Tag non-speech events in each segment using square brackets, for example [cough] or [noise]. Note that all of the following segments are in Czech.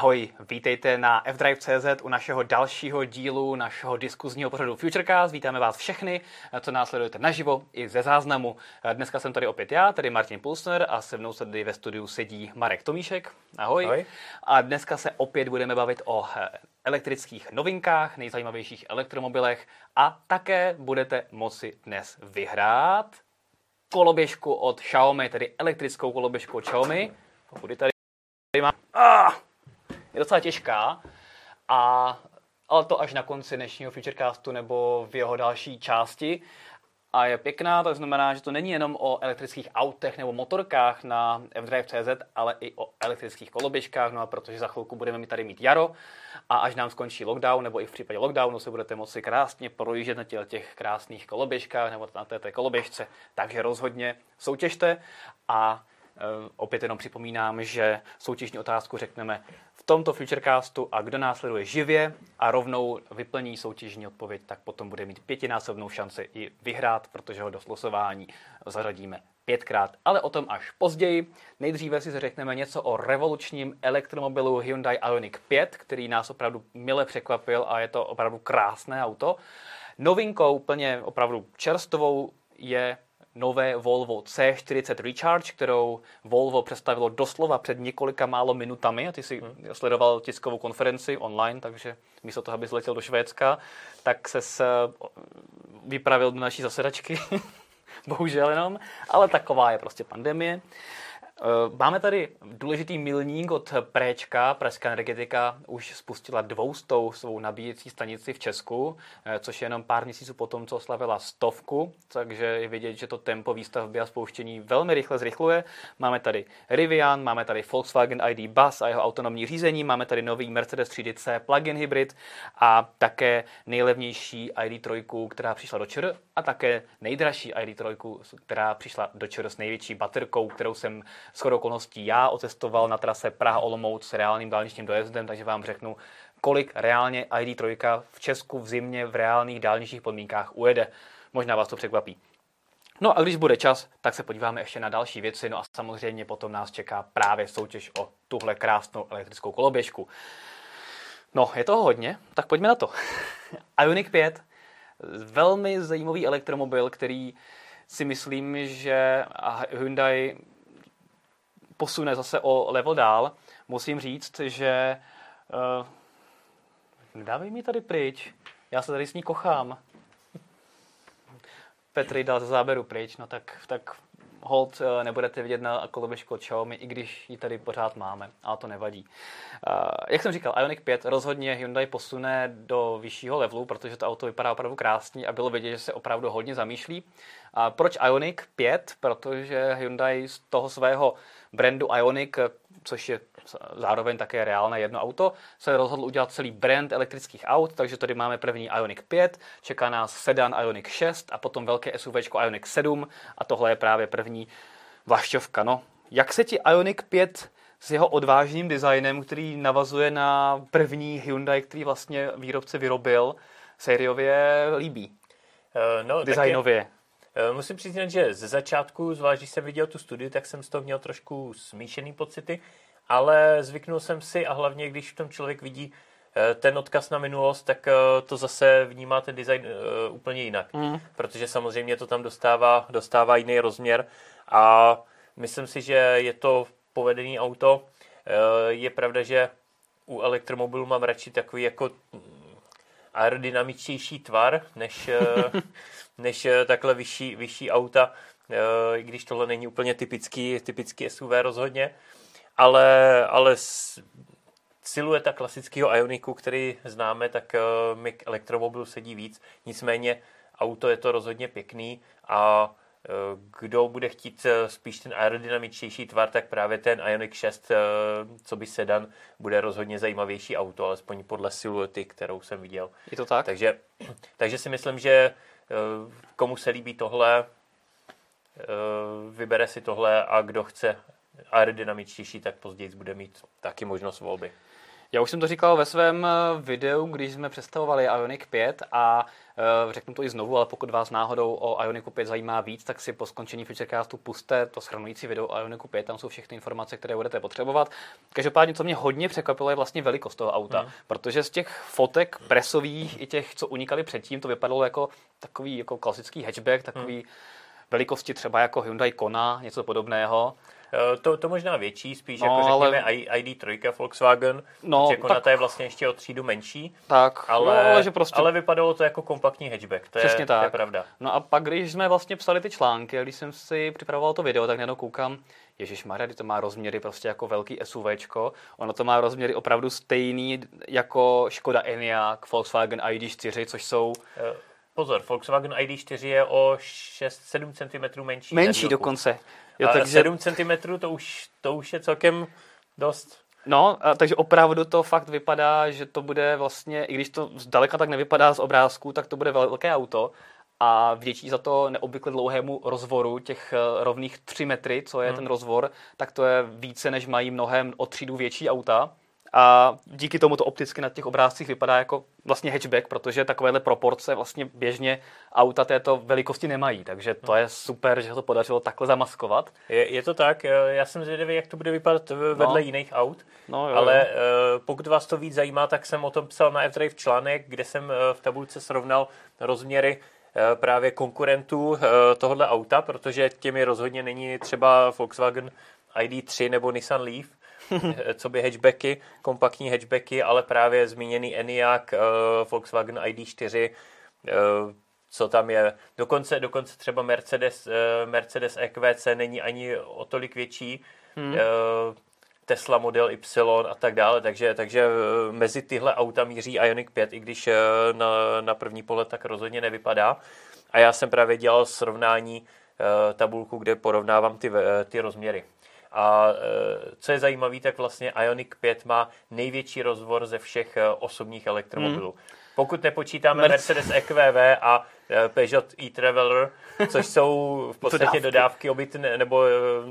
Ahoj, vítejte na fdrive.cz u našeho dalšího dílu našeho diskuzního pořadu Futurecast. Vítáme vás všechny, co následujete naživo i ze záznamu. Dneska jsem tady opět já, tady Martin Pulsner a se mnou tady ve studiu sedí Marek Tomíšek. Ahoj. Ahoj. A dneska se opět budeme bavit o eh, elektrických novinkách, nejzajímavějších elektromobilech a také budete moci dnes vyhrát koloběžku od Xiaomi, tedy elektrickou koloběžku od Xiaomi. Pokud tady. Ah! Je docela těžká, a, ale to až na konci dnešního Futurecastu nebo v jeho další části. A je pěkná, to znamená, že to není jenom o elektrických autech nebo motorkách na fdrive.cz, ale i o elektrických koloběžkách, no a protože za chvilku budeme mít tady mít jaro a až nám skončí lockdown, nebo i v případě lockdownu se budete moci krásně projíždět na těch, těch krásných koloběžkách nebo na té, té koloběžce, takže rozhodně soutěžte a e, opět jenom připomínám, že soutěžní otázku řekneme tomto Futurecastu a kdo následuje živě a rovnou vyplní soutěžní odpověď, tak potom bude mít pětinásobnou šanci i vyhrát, protože ho do slosování zařadíme pětkrát, ale o tom až později. Nejdříve si řekneme něco o revolučním elektromobilu Hyundai Ioniq 5, který nás opravdu mile překvapil a je to opravdu krásné auto. Novinkou, úplně opravdu čerstvou, je nové Volvo C40 Recharge, kterou Volvo představilo doslova před několika málo minutami. A ty si hmm. sledoval tiskovou konferenci online, takže místo toho, aby letěl do Švédska, tak se vypravil do naší zasedačky. [laughs] Bohužel jenom, ale taková je prostě pandemie. Eh, máme tady důležitý milník od Préčka. Pražská energetika už spustila dvoustou svou nabíjecí stanici v Česku, eh, což je jenom pár měsíců potom, co oslavila stovku, takže je vidět, že to tempo výstavby a spouštění velmi rychle zrychluje. Máme tady Rivian, máme tady Volkswagen ID Bus a jeho autonomní řízení, máme tady nový Mercedes 3DC plug-in hybrid a také nejlevnější ID3, která přišla do ČR a také nejdražší ID3, která přišla do ČR s největší baterkou, kterou jsem shodou okolností já otestoval na trase Praha-Olomouc s reálným dálničním dojezdem, takže vám řeknu, kolik reálně ID3 v Česku v zimě v reálných dálničních podmínkách ujede. Možná vás to překvapí. No a když bude čas, tak se podíváme ještě na další věci, no a samozřejmě potom nás čeká právě soutěž o tuhle krásnou elektrickou koloběžku. No, je toho hodně, tak pojďme na to. [laughs] Ioniq 5, velmi zajímavý elektromobil, který si myslím, že Hyundai posune zase o level dál, musím říct, že uh, nedávej mi tady pryč, já se tady s ní kochám. Petr dal ze záberu pryč, no tak, tak hold uh, nebudete vidět na koloběžku od Xiaomi, i když ji tady pořád máme, ale to nevadí. Uh, jak jsem říkal, Ioniq 5 rozhodně Hyundai posune do vyššího levelu, protože to auto vypadá opravdu krásně a bylo vidět, že se opravdu hodně zamýšlí. A proč Ioniq 5? Protože Hyundai z toho svého brandu Ioniq, což je zároveň také reálné jedno auto, se rozhodl udělat celý brand elektrických aut, takže tady máme první Ioniq 5, čeká nás sedan Ioniq 6 a potom velké SUV Ioniq 7 a tohle je právě první vlašťovka. No, jak se ti Ioniq 5 s jeho odvážným designem, který navazuje na první Hyundai, který vlastně výrobce vyrobil, sériově líbí? Uh, no, Designově. Eh, musím přiznat, že ze začátku, zvlášť když jsem viděl tu studii, tak jsem z toho měl trošku smíšený pocity, ale zvyknul jsem si a hlavně, když v tom člověk vidí eh, ten odkaz na minulost, tak eh, to zase vnímá ten design úplně jinak. Mm. Protože samozřejmě to tam dostává, dostává jiný rozměr a myslím si, že je to povedený auto. Je pravda, že u elektromobilu mám radši takový jako aerodynamičtější tvar, než, [laughs] než eh, takhle vyšší, vyšší auta, eh, i když tohle není úplně typický, typický SUV rozhodně, ale, ale silueta klasického Ioniku, který známe, tak eh, mi k elektromobilu sedí víc. Nicméně auto je to rozhodně pěkný a kdo bude chtít spíš ten aerodynamičtější tvar, tak právě ten Ioniq 6, co by sedan, bude rozhodně zajímavější auto, alespoň podle siluety, kterou jsem viděl. Je to tak? Takže, takže si myslím, že Eh, komu se líbí tohle, eh, vybere si tohle a kdo chce aerodynamičtější, tak později bude mít taky možnost volby. Já už jsem to říkal ve svém eh, videu, když jsme představovali Ioniq 5 a uh, řeknu to i znovu, ale pokud vás náhodou o Ioniqu 5 zajímá víc, tak si po skončení Futurecastu puste to schrnující video o Ioniqu 5, tam jsou všechny informace, které budete potřebovat. Každopádně, co mě hodně překvapilo, je vlastně velikost toho auta, hmm. protože z těch fotek presových i těch, co unikali předtím, to vypadalo jako takový jako klasický hatchback, takový hmm. velikosti třeba jako Hyundai Kona, něco podobného. Eh, to, to možná větší, spíš no, jako řekněme ale... ID3 Volkswagen, no, že tak... je vlastně ještě o třídu menší, tak, ale, no, ale, že prostě... ale vypadalo to jako kompaktní hatchback, to, Přesně je, tak. to je pravda. No a pak, když jsme vlastně psali ty články, když jsem si připravoval to video, tak najednou koukám, Ježíš Maria, to má rozměry prostě jako velký SUVčko. Ono to má rozměry opravdu stejný jako Škoda Enyaq, Volkswagen ID4, což jsou... Uh Pozor, Volkswagen ID4 je o 6-7 cm menší. Menší dokonce. Jo, a takže... 7 cm to už, to už je celkem dost. No, a, takže opravdu to fakt vypadá, že to bude vlastně, i když to zdaleka tak nevypadá z obrázku, tak to bude velké auto a vděčí za to neobvykle dlouhému rozvoru těch eh, rovných 3 metry, co je hmm. ten rozvor, tak to je více, než mají mnohem o třídu větší auta a díky tomu to opticky na těch obrázcích vypadá jako vlastně hatchback, protože takovéhle proporce vlastně běžně auta této velikosti nemají, takže to je super, že se to podařilo takhle zamaskovat. Je, je to tak, já jsem zvědavý, jak to bude vypadat vedle no. jiných aut, no, jo, ale jo. Eh, pokud vás to víc zajímá, tak jsem o tom psal na F-Drive článek, kde jsem eh, v tabulce srovnal rozměry eh, právě konkurentů tohohle auta, protože těmi rozhodně není třeba Volkswagen ID3 nebo Nissan Leaf, [laughs] co by hatchbacky, kompaktní hatchbacky, ale právě zmíněný Enyaq, uh, Volkswagen ID4, uh, eh, co tam je. Dokonce, dokonce třeba Mercedes, uh, Mercedes EQC není ani o tolik větší. Hmm. Uh, Tesla Model Y a tak dále, takže, takže mezi tyhle auta míří Ioniq 5, i když na, na první pohled tak rozhodně nevypadá. A já jsem právě dělal srovnání tabulku, kde porovnávám ty, ty rozměry. A e, co je zajímavé, tak vlastně Ioniq 5 má největší rozvor ze všech e, osobních elektromobilů. Hmm. Pokud nepočítáme Mercedes EQV a e, Peugeot e-Traveler, což jsou v [laughs] podstatě dodávky, dodávky obytné, nebo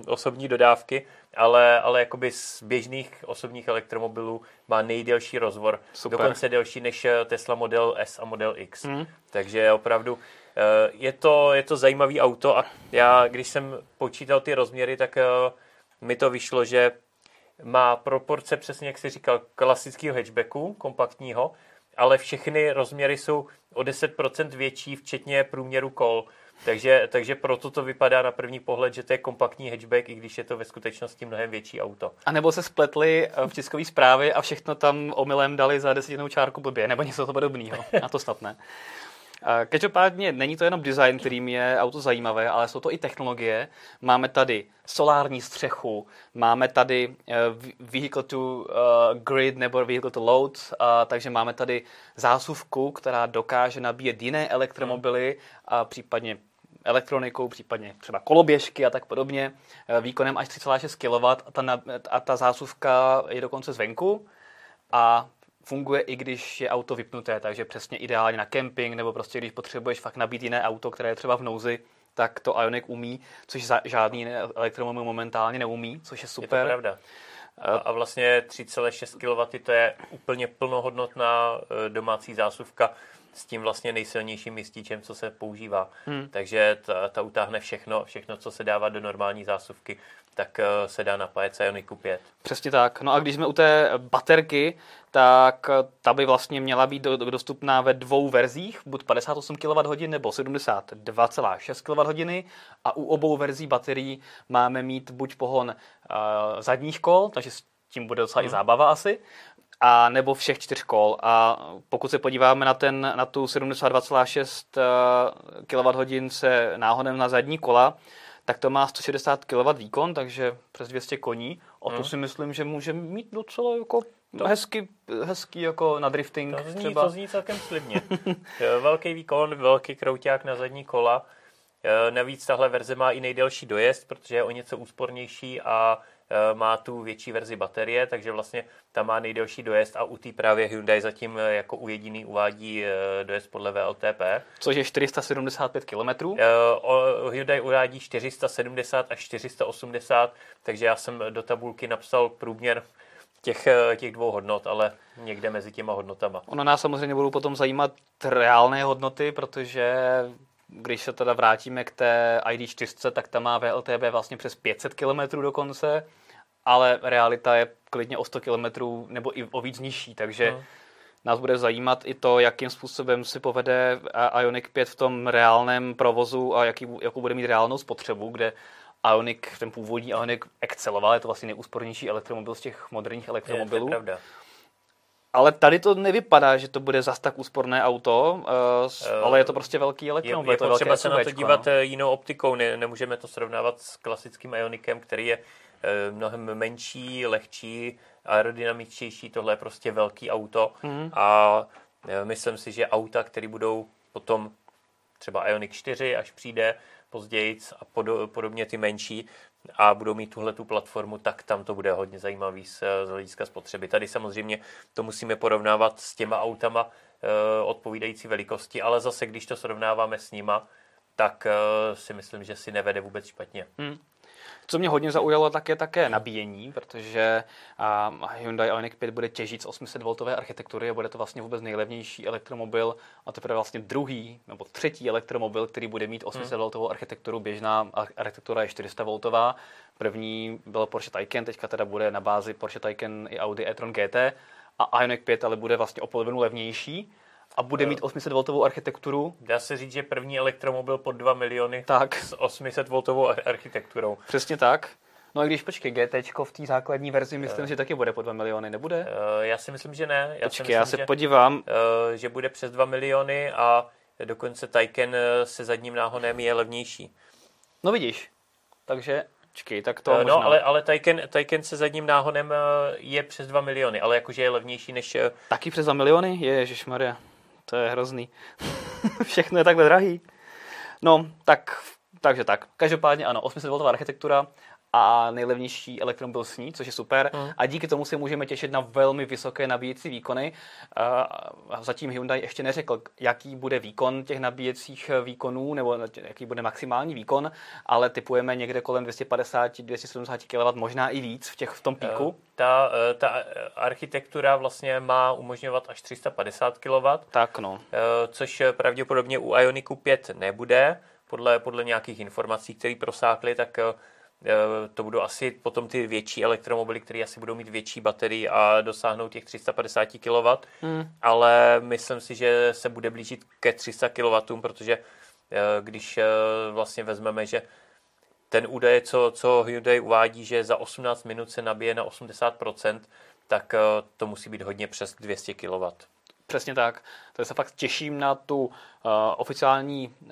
osobní dodávky, ale, ale jakoby z běžných osobních elektromobilů má nejdelší rozvor. Super. Dokonce delší než Tesla Model S a Model X. Hmm. Takže opravdu je to, je to zajímavý auto a já, když jsem počítal ty rozměry, tak mi to vyšlo, že má proporce přesně, jak jsi říkal, klasického hatchbacku, kompaktního, ale všechny rozměry jsou o 10% větší, včetně průměru kol. Takže, takže proto to vypadá na první pohled, že to je kompaktní hatchback, i když je to ve skutečnosti mnohem větší auto. A nebo se spletli eh, v tiskové zprávě a všechno tam omylem dali za desetinou čárku blbě, nebo něco podobného. A to snad ne. Každopádně není to jenom design, kterým je auto zajímavé, ale jsou to i technologie. Máme tady solární střechu, máme tady eh, vehicle to eh, grid nebo vehicle to load, takže máme tady zásuvku, která dokáže nabíjet jiné elektromobily a případně elektronikou, případně třeba koloběžky a tak podobně, eh, výkonem až 3,6 kW a ta, a ta zásuvka je dokonce zvenku a funguje i když je auto vypnuté, takže přesně ideálně na kemping nebo prostě když potřebuješ fakt nabít jiné auto, které je třeba v nouzi, tak to Ioniq umí, což žádný elektromobil momentálně neumí, což je super. Je to pravda. A vlastně 3,6 kW to je úplně plnohodnotná eh, domácí zásuvka s tím vlastně nejsilnějším místíčem, co se používá. Hmm. Takže ta, ta utáhne všechno, všechno, co se dává do normální zásuvky tak eh, se dá napájet s Ioniku 5. Přesně tak. No a když jsme u té baterky, tak eh, ta by vlastně měla být dostupná ve dvou verzích, buď 58 kWh nebo 72,6 kWh a u obou verzí baterií máme mít buď pohon uh, zadních kol, takže s tím bude docela hmm. i zábava asi, a nebo všech čtyř kol. A pokud se podíváme na, ten, na tu 72,6 kWh se náhodem na zadní kola, tak to má 160 kW výkon, takže přes 200 koní. A to hmm. si myslím, že může mít docela jako to, hezky, hezký jako na drifting. To zní, třeba. to zní celkem slibně. [laughs] velký výkon, velký krouťák na zadní kola. E, navíc tahle verze má i nejdelší dojezd, protože je o něco úspornější a Eh, má tu větší verzi baterie, takže vlastně ta má nejdelší dojezd a u té právě Hyundai zatím eh, jako u jediný uvádí eh, dojezd podle VLTP. Což je 475 km? Hyundai uvádí 470 až 480, takže já jsem do tabulky napsal průměr těch, eh, těch dvou hodnot, ale někde mezi těma hodnotama. Ono nás samozřejmě budou potom zajímat reálné hodnoty, protože když se teda vrátíme k té ID4, tak ta má VLTB vlastně přes 500 km dokonce, ale realita je klidně o 100 km nebo i o víc nižší, takže no. nás bude zajímat i to, jakým způsobem si povede Ioniq 5 v tom reálném provozu a jaký, jakou bude mít reálnou spotřebu, kde Ioniq, ten původní Ioniq exceloval, je to vlastně nejúspornější elektromobil z těch moderních elektromobilů. Je, to je pravda. Ale tady to nevypadá, že to bude zas tak úsporné auto, uh, ale je to prostě velký elektromobil. Je, je to potřeba se na to dívat no? jinou optikou, ne, nemůžeme to srovnávat s klasickým Ionikem, který je mnohem menší, lehčí, aerodynamičtější, tohle je prostě velký auto mm. a uh, myslím si, že auta, které budou potom třeba Ioniq 4, až přijde později a podobně ty menší, a budou mít tuhle tu platformu, tak tam to bude hodně zajímavý z, z hlediska spotřeby. Tady samozřejmě to musíme porovnávat s těma autama e, odpovídající velikosti, ale zase, když to srovnáváme s nima, tak e, si myslím, že si nevede vůbec špatně. Hmm. Co mě hodně zaujalo, tak je také nabíjení, protože Hyundai Ioniq 5 bude těžit z 800V architektury a bude to vlastně vůbec nejlevnější elektromobil a teprve vlastně druhý nebo třetí elektromobil, který bude mít 800V architekturu. Běžná architektura je 400V. První byl Porsche Taycan, teďka teda bude na bázi Porsche Taycan i Audi e-tron GT a Ioniq 5 ale bude vlastně o polovinu levnější a bude mít 800V architekturu. Dá se říct, že první elektromobil pod 2 miliony tak. s 800V architekturou. Přesně tak. No a když počkej, GT v té základní verzi myslím, uh, že taky bude po 2 miliony, nebude? Uh, já si myslím, že ne. Já počkej, myslím, já se že, podívám. Uh, že bude přes 2 miliony a dokonce Taycan se zadním náhonem je levnější. No vidíš, takže Počkej, tak to uh, možná... No, ale, ale Taycan, Taycan se zadním náhonem je přes 2 miliony, ale jakože je levnější než... Taky přes 2 miliony? Ježišmarja. To je hrozný. [laughs] Všechno je takhle drahý. No, tak, takže tak. Každopádně ano, 800V architektura a nejlevnější elektromobil s ní, což je super. Mm. A díky tomu se můžeme těšit na velmi vysoké nabíjecí výkony. A zatím Hyundai ještě neřekl, jaký bude výkon těch nabíjecích výkonů, nebo jaký bude maximální výkon, ale typujeme někde kolem 250-270 kW, možná i víc v, těch, v tom píku. Eh, ta, eh, ta architektura vlastně má umožňovat až 350 kW. Tak no. Eh, což pravděpodobně u Ioniku 5 nebude. Podle, podle nějakých informací, které prosákly, tak Eh, to budou asi potom ty větší elektromobily, které asi budou mít větší baterii a dosáhnou těch 350 kW, hmm. ale myslím si, že se bude blížit ke 300 kW, protože eh, když eh, vlastně vezmeme, že ten údaj, co, co Hyundai uvádí, že za 18 minut se nabije na 80%, tak to musí být hodně přes 200 kW. Přesně tak. Takže se fakt těším na tu uh, oficiální uh,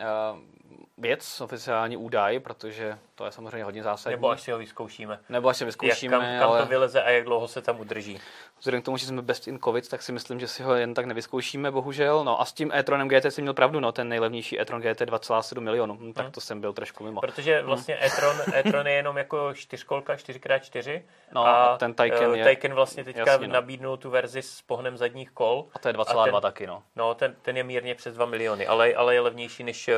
věc, oficiální údaj, protože to je samozřejmě hodně zásadní. Nebo až si ho vyzkoušíme. Nebo až si vyzkoušíme, jak, kam, kam ale... to vyleze a jak dlouho se tam udrží. Vzhledem k tomu, že jsme best in covid, tak si myslím, že si ho jen tak nevyzkoušíme, bohužel. No a s tím e-tronem GT jsem měl pravdu, no, ten nejlevnější e-tron GT 2,7 milionů. Hm, tak hmm. to jsem byl trošku mimo. Protože hm. vlastně hmm. e-tron, e-tron je jenom jako čtyřkolka, 4x4. No a ten Taycan je... Taycan vlastně teďka jasný, no. nabídnul tu verzi s pohnem zadních kol. A to je 2,2 taky, no. No, ten, ten je mírně přes 2 miliony, ale, ale je levnější než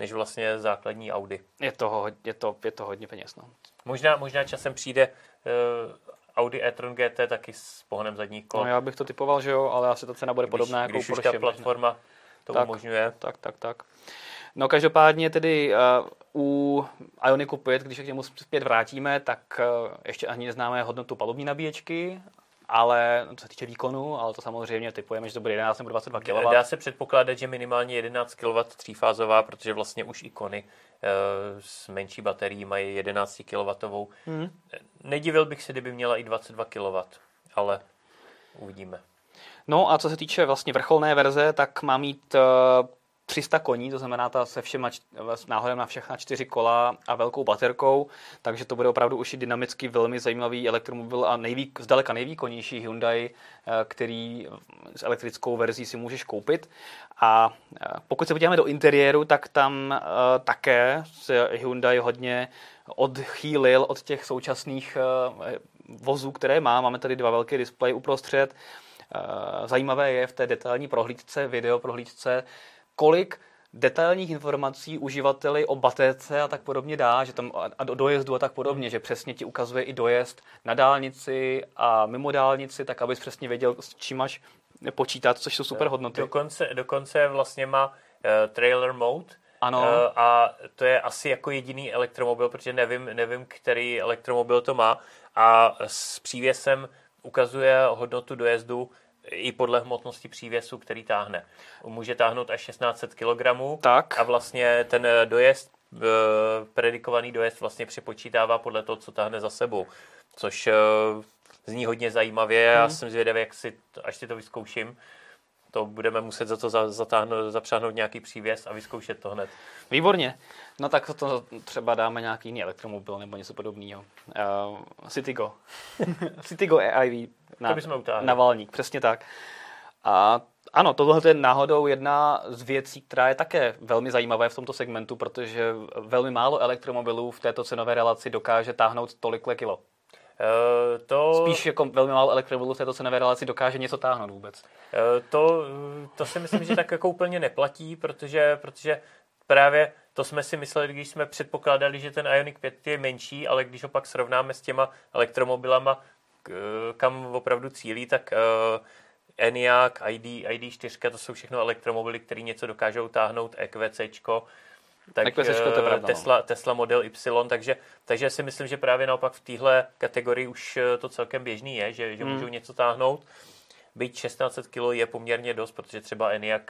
než vlastně základní Audi. Je to, je to, je to hodně peněz. No. Možná, možná časem přijde uh, Audi e-tron GT taky s pohonem zadních kol. No já bych to typoval, že jo, ale asi ta cena bude když, podobná jako když Porsche. Když ta platforma to tak, umožňuje. Tak, tak, tak. No každopádně tedy uh, u Ioniku 5, když se k němu zpět vrátíme, tak uh, ještě ani neznáme hodnotu palubní nabíječky ale co se týče výkonu, ale to samozřejmě typujeme, že to bude 11 nebo 22 kW. Dá se předpokládat, že minimálně 11 kW třífázová, protože vlastně už ikony e, s menší baterií mají 11 kW. Hmm. Nedivil bych se, kdyby měla i 22 kW, ale uvidíme. No a co se týče vlastně vrcholné verze, tak má mít 300 koní, to znamená ta se všema s náhodem na všechna čtyři kola a velkou baterkou, takže to bude opravdu už i dynamicky velmi zajímavý elektromobil a nejví, zdaleka nejvýkonnější Hyundai, eh, který s elektrickou verzí si můžeš koupit. A eh, pokud se podíváme do interiéru, tak tam eh, také se Hyundai hodně odchýlil od těch současných vozů, které má. Máme tady dva velké displeje uprostřed. Zajímavé je v té detailní prohlídce, video prohlídce, kolik detailních informací uživateli o baterce a tak podobně dá, že tam a do dojezdu a tak podobně, že přesně ti ukazuje i dojezd na dálnici a mimo dálnici, tak abys přesně věděl, s čím máš počítat, což jsou super hodnoty. Dokonce, dokonce vlastně má uh, trailer mode, ano. Uh, a to je asi jako jediný elektromobil, protože nevím, nevím, který elektromobil to má. A s přívěsem ukazuje hodnotu dojezdu i podle hmotnosti přívěsu, který táhne. Může táhnout až 1600 kg tak. a vlastně ten dojezd, uh, predikovaný dojezd vlastně přepočítává podle toho, co táhne za sebou. Což uh, zní hodně zajímavě. Hmm. Já jsem zvědavý, jak si, až si to vyzkouším to budeme muset za to zatáhnout, zapřáhnout nějaký přívěs a vyzkoušet to hned. Výborně. No tak to třeba dáme nějaký jiný elektromobil nebo něco podobného. Uh, Citygo. [laughs] Citygo AIV na, na valník, přesně tak. A ano, tohle je náhodou jedna z věcí, která je také velmi zajímavé v tomto segmentu, protože velmi málo elektromobilů v této cenové relaci dokáže táhnout tolik kilo. Uh, to... Spíš jako velmi málo elektromobilů v této cenové relaci dokáže něco táhnout vůbec. Uh, to, to si myslím, že tak jako úplně neplatí, protože, protože právě to jsme si mysleli, když jsme předpokládali, že ten Ioniq 5 je menší, ale když ho pak srovnáme s těma elektromobilama, kam opravdu cílí, tak uh, ENIAC, ID, ID4, to jsou všechno elektromobily, které něco dokážou táhnout, EQCčko, tak, tak to pravda, no. Tesla, Tesla Model Y, takže, takže si myslím, že právě naopak v téhle kategorii už eh, to celkem běžný je, že, že hmm. můžou něco táhnout. Byť 1600 kg je poměrně dost, protože třeba eh,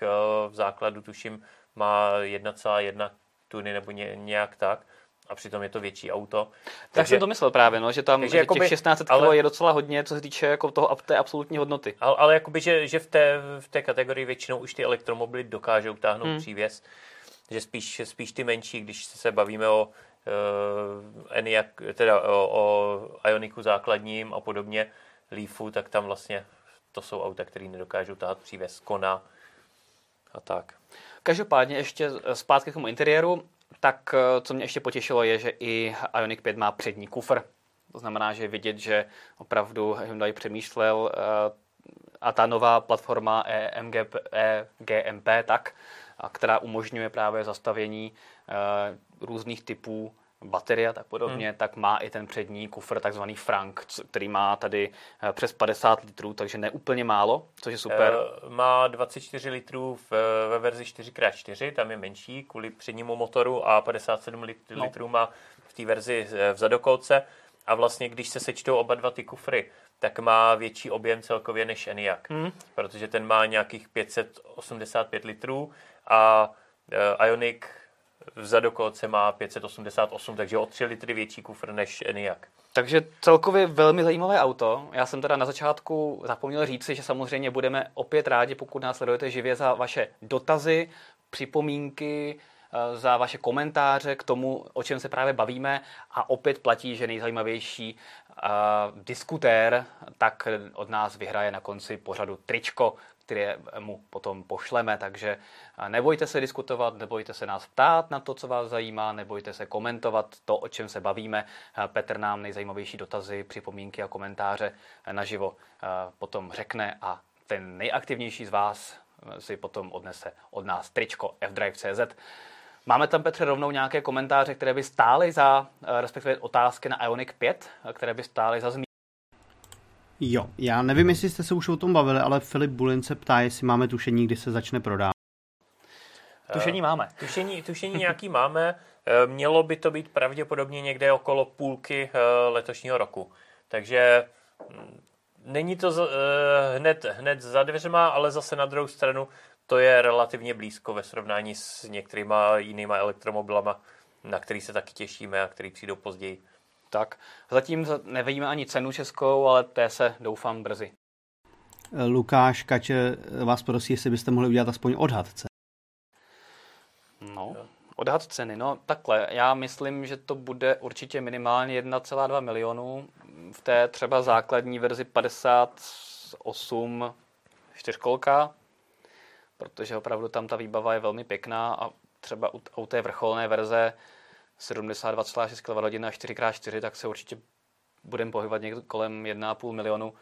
v základu tuším má 1,1 tuny nebo ně, nějak tak a přitom je to větší auto. Tak takže, jsem to myslel právě, no, že tam že jakoby, těch 1600 kg je docela hodně, co se týče jako toho, té absolutní hodnoty. Ale, ale jakoby, že, že v, té, v té kategorii většinou už ty elektromobily dokážou táhnout hmm. přívěs že spíš, spíš ty menší, když se bavíme o uh, Eniak, teda o, o Ioniku základním a podobně, Leafu, tak tam vlastně to jsou auta, které nedokážou tahat přívěs Kona a tak. Každopádně ještě zpátky k tomu interiéru, tak eh, co mě ještě potěšilo je, že i Ioniq 5 má přední kufr. To znamená, že vidět, že opravdu Hyundai přemýšlel eh, a ta nová platforma EMG, EGMP tak která umožňuje právě zastavění eh, různých typů baterie a tak podobně, hmm. tak má i ten přední kufr, takzvaný Frank, který má tady eh, přes 50 litrů, takže ne úplně málo, což je super. E, má 24 litrů v, ve verzi 4x4, tam je menší kvůli přednímu motoru a 57 lit, no. litrů má v té verzi v zadokolce. A vlastně, když se sečtou oba dva ty kufry, tak má větší objem celkově než Enyaq, hmm. protože ten má nějakých 585 litrů a uh, Ioniq v zadokolce má 588, takže o 3 litry větší kufr než Enyaq. Takže celkově velmi zajímavé auto. Já jsem teda na začátku zapomněl říci, že samozřejmě budeme opět rádi, pokud nás sledujete živě za vaše dotazy, připomínky, eh, za vaše komentáře k tomu, o čem se právě bavíme. A opět platí, že nejzajímavější uh, diskutér tak od nás vyhraje na konci pořadu tričko, které mu potom pošleme. Takže nebojte se diskutovat, nebojte se nás ptát na to, co vás zajímá, nebojte se komentovat to, o čem se bavíme. Petr nám nejzajímavější dotazy, připomínky a komentáře naživo potom řekne a ten nejaktivnější z vás si potom odnese od nás tričko fdrive.cz. Máme tam, Petře, rovnou nějaké komentáře, které by stály za, respektive otázky na Ionic 5, které by stály za zmínění? Jo, já nevím, jestli jste se už o tom bavili, ale Filip Bulin se ptá, jestli máme tušení, kdy se začne prodávat. Tušení máme. Tušení, tušení nějaký máme. Eh, mělo by to být pravděpodobně někde okolo půlky eh, letošního roku. Takže hm, není to eh, hned, hned za dveřma, ale zase na druhou stranu to je relativně blízko ve srovnání s některýma jinýma elektromobilama, na který se taky těšíme a který přijdou později. Tak, zatím nevíme ani cenu českou, ale té se doufám brzy. Lukáš Kače vás prosí, jestli byste mohli udělat aspoň odhad cen. No, odhad ceny, no takhle, já myslím, že to bude určitě minimálně 1,2 milionů v té třeba základní verzi 58 čtyřkolka, protože opravdu tam ta výbava je velmi pěkná a třeba u, u té vrcholné verze 72,6 kWh a 4x4, tak se určitě budeme pohybovat někde kolem 1,5 milionu.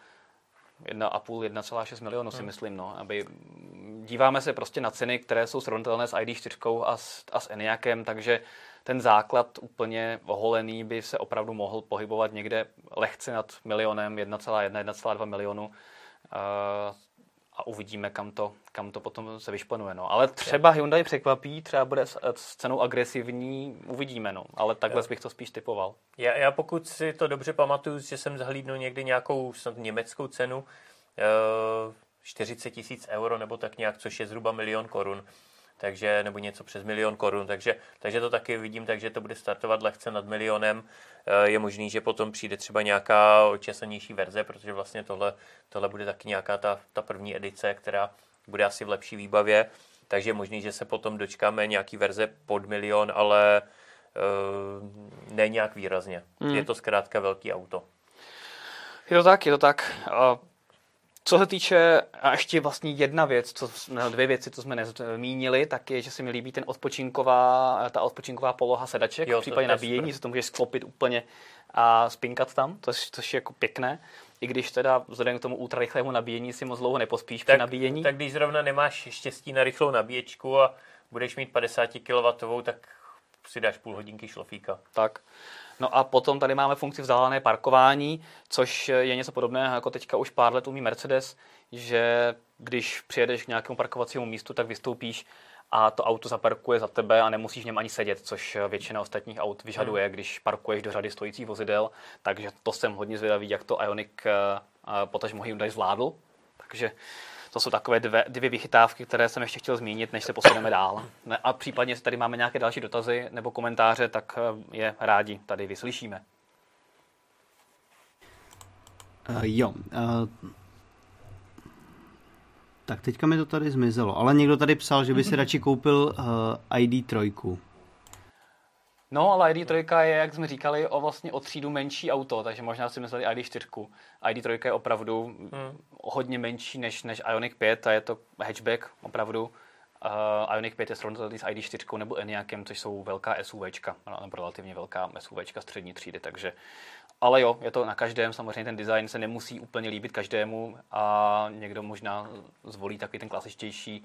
1,5, 1,6 milionu si hmm. myslím, no, aby díváme se prostě na ceny, které jsou srovnatelné s ID4 a s, a s Eniakem, takže ten základ úplně oholený by se opravdu mohl pohybovat někde lehce nad milionem, 1,1, 1,2 milionu a uvidíme, kam to, kam to potom se vyšponuje. No. Ale třeba Hyundai překvapí, třeba bude s, s cenou agresivní, uvidíme. No. Ale takhle bych to spíš typoval. Já, já pokud si to dobře pamatuju, že jsem zhlídnul někdy nějakou snad německou cenu, 40 tisíc euro nebo tak nějak, což je zhruba milion korun takže, nebo něco přes milion korun, takže, takže to taky vidím, takže to bude startovat lehce nad milionem. Eh, je možný, že potom přijde třeba nějaká očesanější verze, protože vlastně tohle, tohle bude taky nějaká ta, ta první edice, která bude asi v lepší výbavě, takže je možný, že se potom dočkáme nějaký verze pod milion, ale uh, ne nějak výrazně. Hmm. Je to zkrátka velký auto. Je to tak, je to tak. Co se týče, a ještě vlastně jedna věc, co, dvě věci, co jsme nezmínili, tak je, že se mi líbí ten odpočinková, ta odpočinková poloha sedaček, jo, v případě nabíjení, že to můžeš sklopit úplně a spinkat tam, což, což je jako pěkné. I když teda vzhledem k tomu ultrarychlému nabíjení si moc dlouho nepospíš tak, při nabíjení. Tak když zrovna nemáš štěstí na rychlou nabíječku a budeš mít 50 kW, tak si dáš půl hodinky šlofíka. Tak. No a potom tady máme funkci vzdálené parkování, což je něco podobného jako teďka už pár let umí Mercedes, že když přijedeš k nějakému parkovacímu místu, tak vystoupíš a to auto zaparkuje za tebe a nemusíš v něm ani sedět, což většina ostatních aut vyžaduje, hmm. když parkuješ do řady stojících vozidel. Takže to jsem hodně zvědavý, jak to Ioniq eh, potažmo Hyundai zvládl. Takže to jsou takové dvě, dvě vychytávky, které jsem ještě chtěl zmínit, než se posuneme dál. A případně, jestli tady máme nějaké další dotazy nebo komentáře, tak eh, je rádi tady vyslyšíme. Uh, jo. Uh, tak teďka mi to tady zmizelo, ale někdo tady psal, že by si radši koupil uh, ID3. No, ale ID3 je, jak jsme říkali, o vlastně o třídu menší auto, takže možná si mysleli ID4. ID3 je opravdu hmm. hodně menší než, než Ioniq 5 a je to hatchback opravdu. Uh, Ioniq 5 je srovnatelný s ID4 nebo Enyaqem, což jsou velká SUVčka, nebo relativně velká SUVčka střední třídy, takže ale jo, je to na každém, samozřejmě ten design se nemusí úplně líbit každému a někdo možná zvolí takový ten klasičtější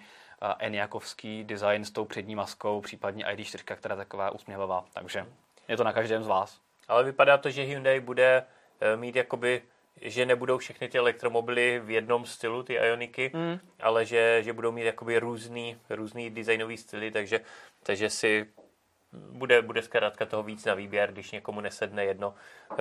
Eniakovský design s tou přední maskou, případně ID4, která je taková usměvavá. Takže je to na každém z vás. Ale vypadá to, že Hyundai bude eh, mít jakoby že nebudou všechny ty elektromobily v jednom stylu, ty Ioniky, mm. ale že, že budou mít jakoby různý, různý designový styly, takže, takže si bude, bude zkrátka toho víc na výběr, když někomu nesedne jedno, eh,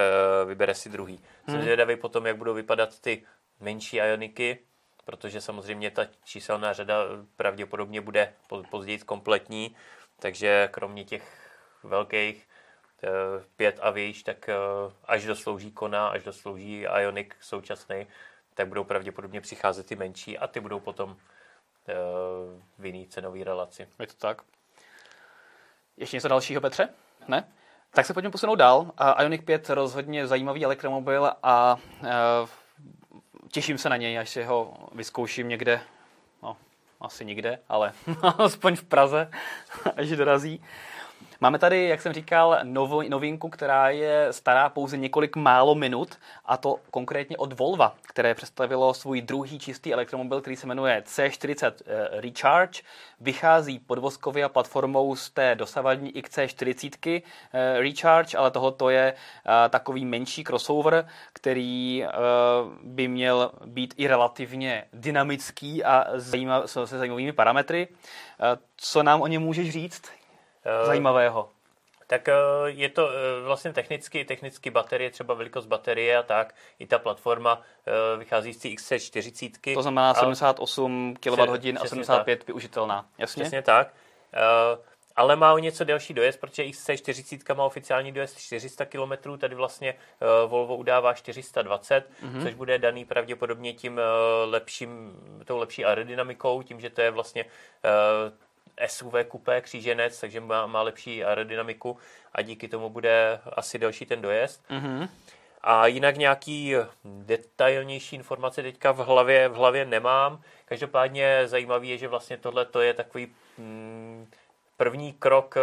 vybere si druhý. Mm. Jsem hmm. zvědavý potom, jak budou vypadat ty menší Ioniky, protože samozřejmě ta číselná řada pravděpodobně bude později kompletní, takže kromě těch velkých eh, pět a výš, tak eh, až doslouží Kona, až doslouží Ionic současný, tak budou pravděpodobně přicházet ty menší a ty budou potom eh, v jiný cenový relaci. Je to tak. Ještě něco dalšího, Petře? Ne? Tak se pojďme posunout dál. Ionic 5 rozhodně zajímavý elektromobil a těším se na něj, až si ho vyzkouším někde, no, asi nikde, ale [laughs] aspoň v Praze, až dorazí. Máme tady, jak jsem říkal, novinku, která je stará pouze několik málo minut, a to konkrétně od Volva, které představilo svůj druhý čistý elektromobil, který se jmenuje C40 eh, Recharge. Vychází podvozkově a platformou z té dosavadní XC40 eh, Recharge, ale tohoto je eh, takový menší crossover, který by měl být i relativně dynamický a se zajímavými parametry. Co nám o něm můžeš říct? Eh, zajímavého? Tak eh, je to eh, vlastně technicky, technicky baterie, třeba velikost baterie a tak. I ta platforma vychází z XC40. To znamená 78 kWh a 75 tak. využitelná. Jasně? Přesně tak. Ale má o něco delší dojezd, protože XC40 má oficiální dojezd 400 km, tady vlastně Volvo udává 420, mm-hmm. což bude daný pravděpodobně tím lepším, tou lepší aerodynamikou, tím, že to je vlastně SUV kupé kříženec, takže má, má lepší aerodynamiku a díky tomu bude asi delší ten dojezd. Mm-hmm. A jinak nějaký detailnější informace teďka v hlavě, v hlavě nemám. Každopádně zajímavý je, že vlastně tohle to je takový mm, první krok eh,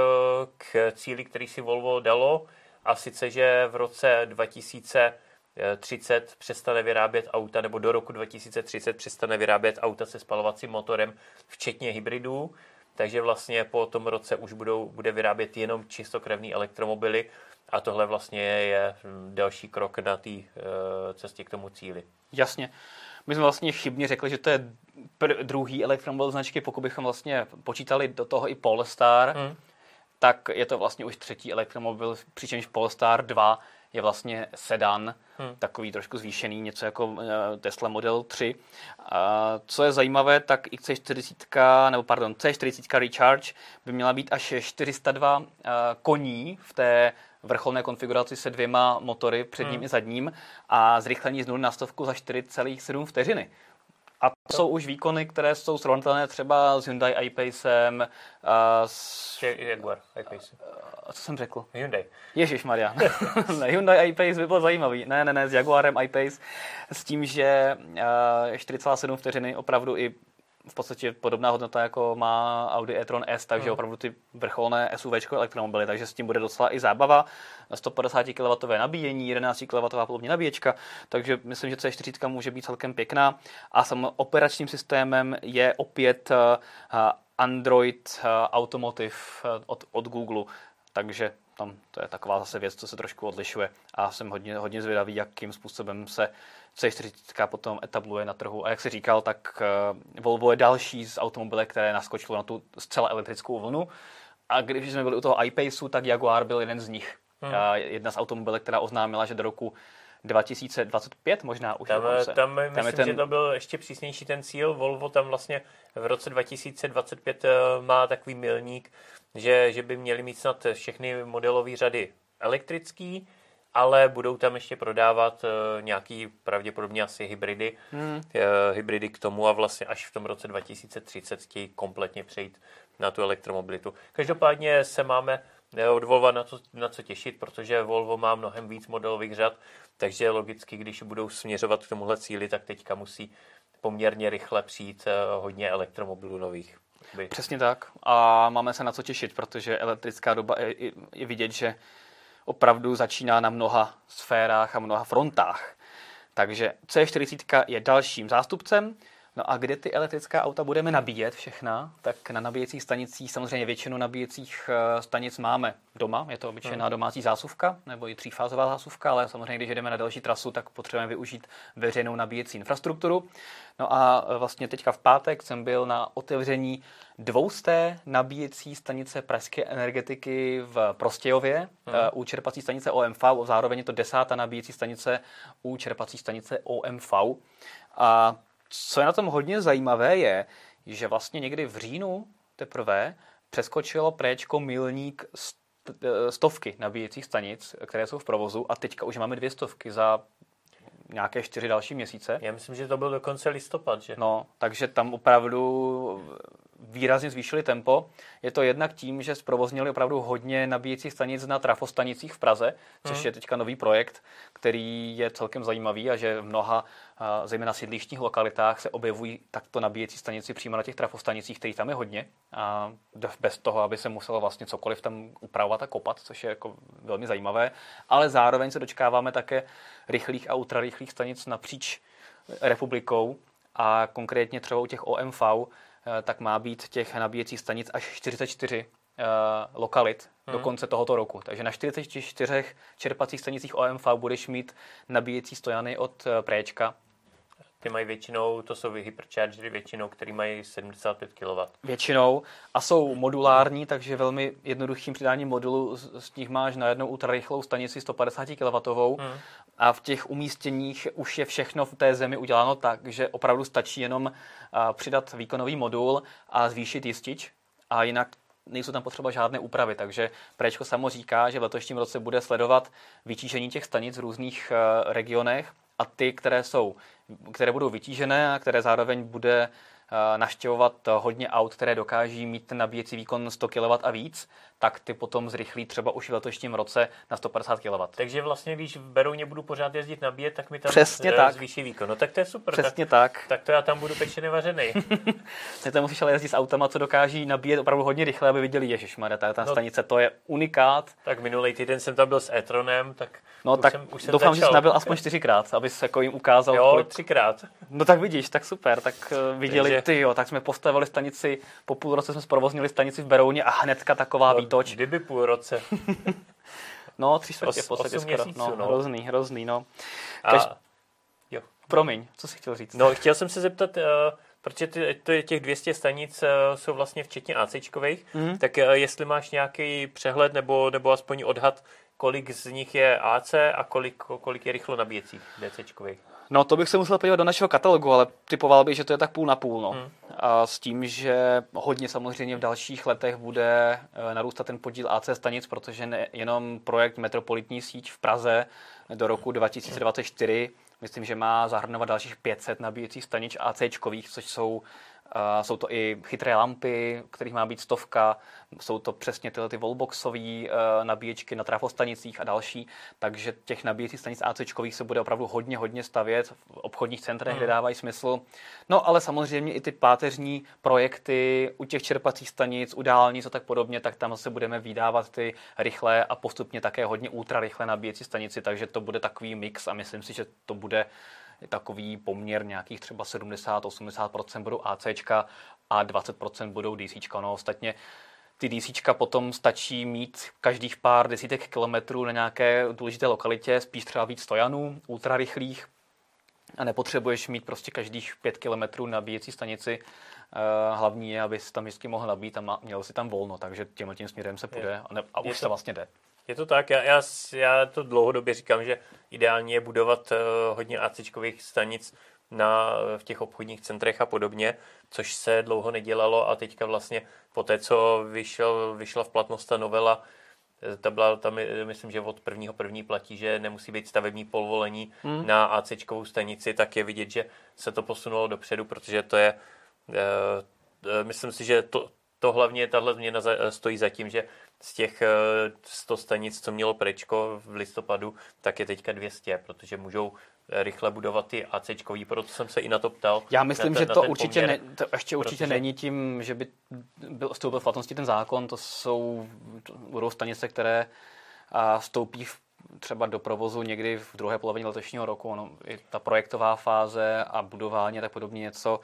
k cíli, který si Volvo dalo a sice, že v roce 2000 30 přestane vyrábět auta, nebo do roku 2030 přestane vyrábět auta se spalovacím motorem, včetně hybridů. Takže vlastně po tom roce už budou, bude vyrábět jenom čistokrevný elektromobily a tohle vlastně je další krok na té uh, cestě k tomu cíli. Jasně. My jsme vlastně chybně řekli, že to je pr- druhý elektromobil značky, pokud bychom vlastně počítali do toho i Polestar, hmm. tak je to vlastně už třetí elektromobil, přičemž Polestar 2 je vlastně sedan, hmm. takový trošku zvýšený, něco jako eh, Tesla Model 3. A co je zajímavé, tak XC40, nebo pardon, C40 Recharge by měla být až 402 eh, koní v té vrcholné konfiguraci se dvěma motory, předním hmm. i zadním, a zrychlení z 0 na stovku za 4,7 vteřiny. A to jsou už výkony, které jsou srovnatelné třeba s Hyundai i-Pacem. S... Jaguar i-Pace. Co jsem řekl? Hyundai. Ježíš Maria. [laughs] Hyundai i-Pace by byl zajímavý. Ne, ne, ne, s Jaguarem i-Pace. S tím, že 4,7 vteřiny opravdu i v podstatě podobná hodnota, jako má Audi e-tron S, takže hmm. opravdu ty vrcholné SUV elektromobily, takže s tím bude docela i zábava. 150 kW nabíjení, 11 kW podobně nabíječka, takže myslím, že C40 může být celkem pěkná. A sam operačním systémem je opět eh, Android eh, Automotive eh, od, od Google, takže tam to je taková zase věc, co se trošku odlišuje a jsem hodně, hodně zvědavý, jakým způsobem se C40 potom etabluje na trhu. A jak si říkal, tak eh, Volvo je další z automobile, které naskočilo na tu zcela elektrickou vlnu. A když jsme byli u toho iPaceu, tak Jaguar byl jeden z nich. Hmm. Jedna z automobilek, která oznámila, že do roku 2025 možná už tam. Tam, tam myslím, ten... že to byl ještě přísnější ten cíl. Volvo tam vlastně v roce 2025 eh, má takový milník, že, že by měli mít snad všechny modelové řady elektrický, ale budou tam ještě prodávat uh, nějaký pravděpodobně asi hybridy, hmm. uh, hybridy k tomu a vlastně až v tom roce 2030 chtějí kompletně přejít na tu elektromobilitu. Každopádně se máme eh, od Volvo na, to, na co těšit, protože Volvo má mnohem víc modelových řad, takže logicky, když budou směřovat k tomuhle cíli, tak teďka musí poměrně rychle přijít uh, hodně elektromobilů nových. By. Přesně tak. A máme se na co těšit, protože elektrická doba je, je vidět, že opravdu začíná na mnoha sférách a mnoha frontách. Takže C40 je dalším zástupcem. No a kde ty elektrická auta budeme nabíjet všechna, tak na nabíjecích stanicích samozřejmě většinu nabíjecích eh, stanic máme doma. Je to obyčejná hmm. domácí zásuvka nebo i třífázová zásuvka, ale samozřejmě, když jdeme na další trasu, tak potřebujeme využít veřejnou nabíjecí infrastrukturu. No a eh, vlastně teďka v pátek jsem byl na otevření dvousté nabíjecí stanice pražské energetiky v Prostějově hmm. u čerpací stanice OMV, zároveň je to desátá nabíjecí stanice u čerpací stanice OMV. A co je na tom hodně zajímavé je, že vlastně někdy v říjnu teprve přeskočilo préčko milník eh, stovky nabíjecích stanic, které jsou v provozu a teďka už máme dvě stovky za nějaké čtyři další měsíce. Já myslím, že to byl dokonce listopad, že? No, takže tam opravdu výrazně zvýšili tempo. Je to jednak tím, že zprovoznili opravdu hodně nabíjecích stanic na trafostanicích v Praze, což hmm. je teďka nový projekt, který je celkem zajímavý a že v mnoha, zejména sídlištních lokalitách, se objevují takto nabíjecí stanici přímo na těch trafostanicích, kterých tam je hodně. A bez toho, aby se muselo vlastně cokoliv tam upravovat a kopat, což je jako velmi zajímavé. Ale zároveň se dočkáváme také rychlých a ultrarychlých stanic napříč republikou a konkrétně třeba u těch OMV, tak má být těch nabíjecích stanic až 44 uh, eh, lokalit hmm. do konce tohoto roku. Takže na 44 čerpacích stanicích OMV budeš mít nabíjecí stojany od uh, Préčka. Ty mají většinou, to jsou hyperchargery většinou, který mají 75 kW. Většinou a jsou modulární, takže velmi jednoduchým přidáním modulu z, z nich máš najednou ultrarychlou stanici 150 kW hmm a v těch umístěních už je všechno v té zemi uděláno tak, že opravdu stačí jenom přidat výkonový modul a zvýšit jistič. A jinak nejsou tam potřeba žádné úpravy, takže Prečko samo říká, že v letošním roce bude sledovat vytížení těch stanic v různých regionech. A ty, které jsou, které budou vytížené a které zároveň bude eh, naštěvovat hodně aut, které dokáží mít nabíjecí výkon 100 kW a víc, tak ty potom zrychlí třeba už v letošním roce na 150 kW. Takže vlastně, když v Berouně budu pořád jezdit nabíjet, tak mi tam Přesně eh, tak. zvýší výkon. No tak to je super. Přesně tak. tak. Tak to já tam budu pečeně vařený. [laughs] Ty tam musíš ale jezdit s autama, co dokáží nabíjet opravdu hodně rychle, aby viděli, ježišmarja, ta, ta No. stanice, to je unikát. tak minulý týden jsem tam byl s e-tronem, tak No už tak jsem, už jsem doufám, že začal. jsi nabil aspoň čtyřikrát, abys jako jim ukázal, Jo, kolik... třikrát. No tak vidíš, tak super, tak eh, viděli Takže- ty jo, tak jsme postavili stanici, po půl roce jsme zprovoznili stanici v Berouně a hnedka taková No, výtoč. Kdyby půl roce. [laughs] No, tři čtvrtě v podstatě skoro. měsíců, no, no. Hrozný, hrozný, no. A, Kaž- jo. Promiň, co jsi chtěl říct? No, chtěl jsem se zeptat, uh, protože ty, to je těch 200 stanic uh, jsou vlastně včetně ACčkových, Mhm. tak uh, jestli máš nějaký přehled nebo, nebo aspoň odhad, kolik z nich je AC a kolik, kolik je rychlo nabíjecích DCčkových. No to bych se musel podívat do našeho katalogu, ale typoval bych, že to je tak půl na půl. No. Hmm. A s tím, že hodně samozřejmě v dalších letech bude eh, narůstat ten podíl AC stanic, protože ne, jenom projekt Metropolitní síť v Praze do roku 2024, myslím, že má zahrnovat dalších 500 nabíjecích stanic ACčkových, což jsou jsou to i chytré lampy, kterých má být stovka, jsou to přesně tyhle ty wallboxové uh, nabíječky na trafostanicích a další, takže těch nabíjecích stanic ACčkových se bude opravdu hodně, hodně stavět v obchodních centrech, kde dávají smysl. No ale samozřejmě i ty páteřní projekty u těch čerpacích stanic, u dálnic a tak podobně, tak tam zase budeme vydávat ty rychlé a postupně také hodně ultrarychlé nabíjecí stanici, takže to bude takový mix a myslím si, že to bude takový poměr nějakých třeba 70-80% budou ACčka a 20% budou DCčka. No ostatně ty DCčka potom stačí mít každých pár desítek kilometrů na nějaké důležité lokalitě, spíš třeba víc stojanů, ultrarychlých, a nepotřebuješ mít prostě každých pět kilometrů nabíjecí stanici. Eh, Hlavní je, abys tam vždycky mohl nabít a měl si tam volno, takže tímhle tím směrem se půjde a, ne, a Je už to- to vlastně jde. Je to tak, já, já, já to dlouhodobě říkám, že ideálně je budovat uh, hodně ACčkových stanic na, v těch obchodních centrech a podobně, což se dlouho nedělalo a teďka vlastně po té, co vyšel, vyšla v platnost ta novela, eh, ta byla tam, myslím, že od prvního první platí, že nemusí být stavební povolení hmm. na ACčkovou stanici, tak je vidět, že se to posunulo dopředu, protože to je, eh, myslím si, že to, to hlavně, tahle změna za, stojí za tím, že z těch eh, 100 stanic, co mělo prečko v listopadu, tak je teďka 200, protože můžou eh, rychle budovat ty ACčkový, proto jsem se i na to ptal. Já myslím, ten- že to určitě poměr. ne, to ještě určitě protože- není tím, že by byl vstoupil v platnosti ten zákon. To jsou to budou stanice, které a, vstoupí v, třeba do provozu někdy v druhé polovině letošního roku. Ono, i ta projektová fáze a budování a tak podobně něco,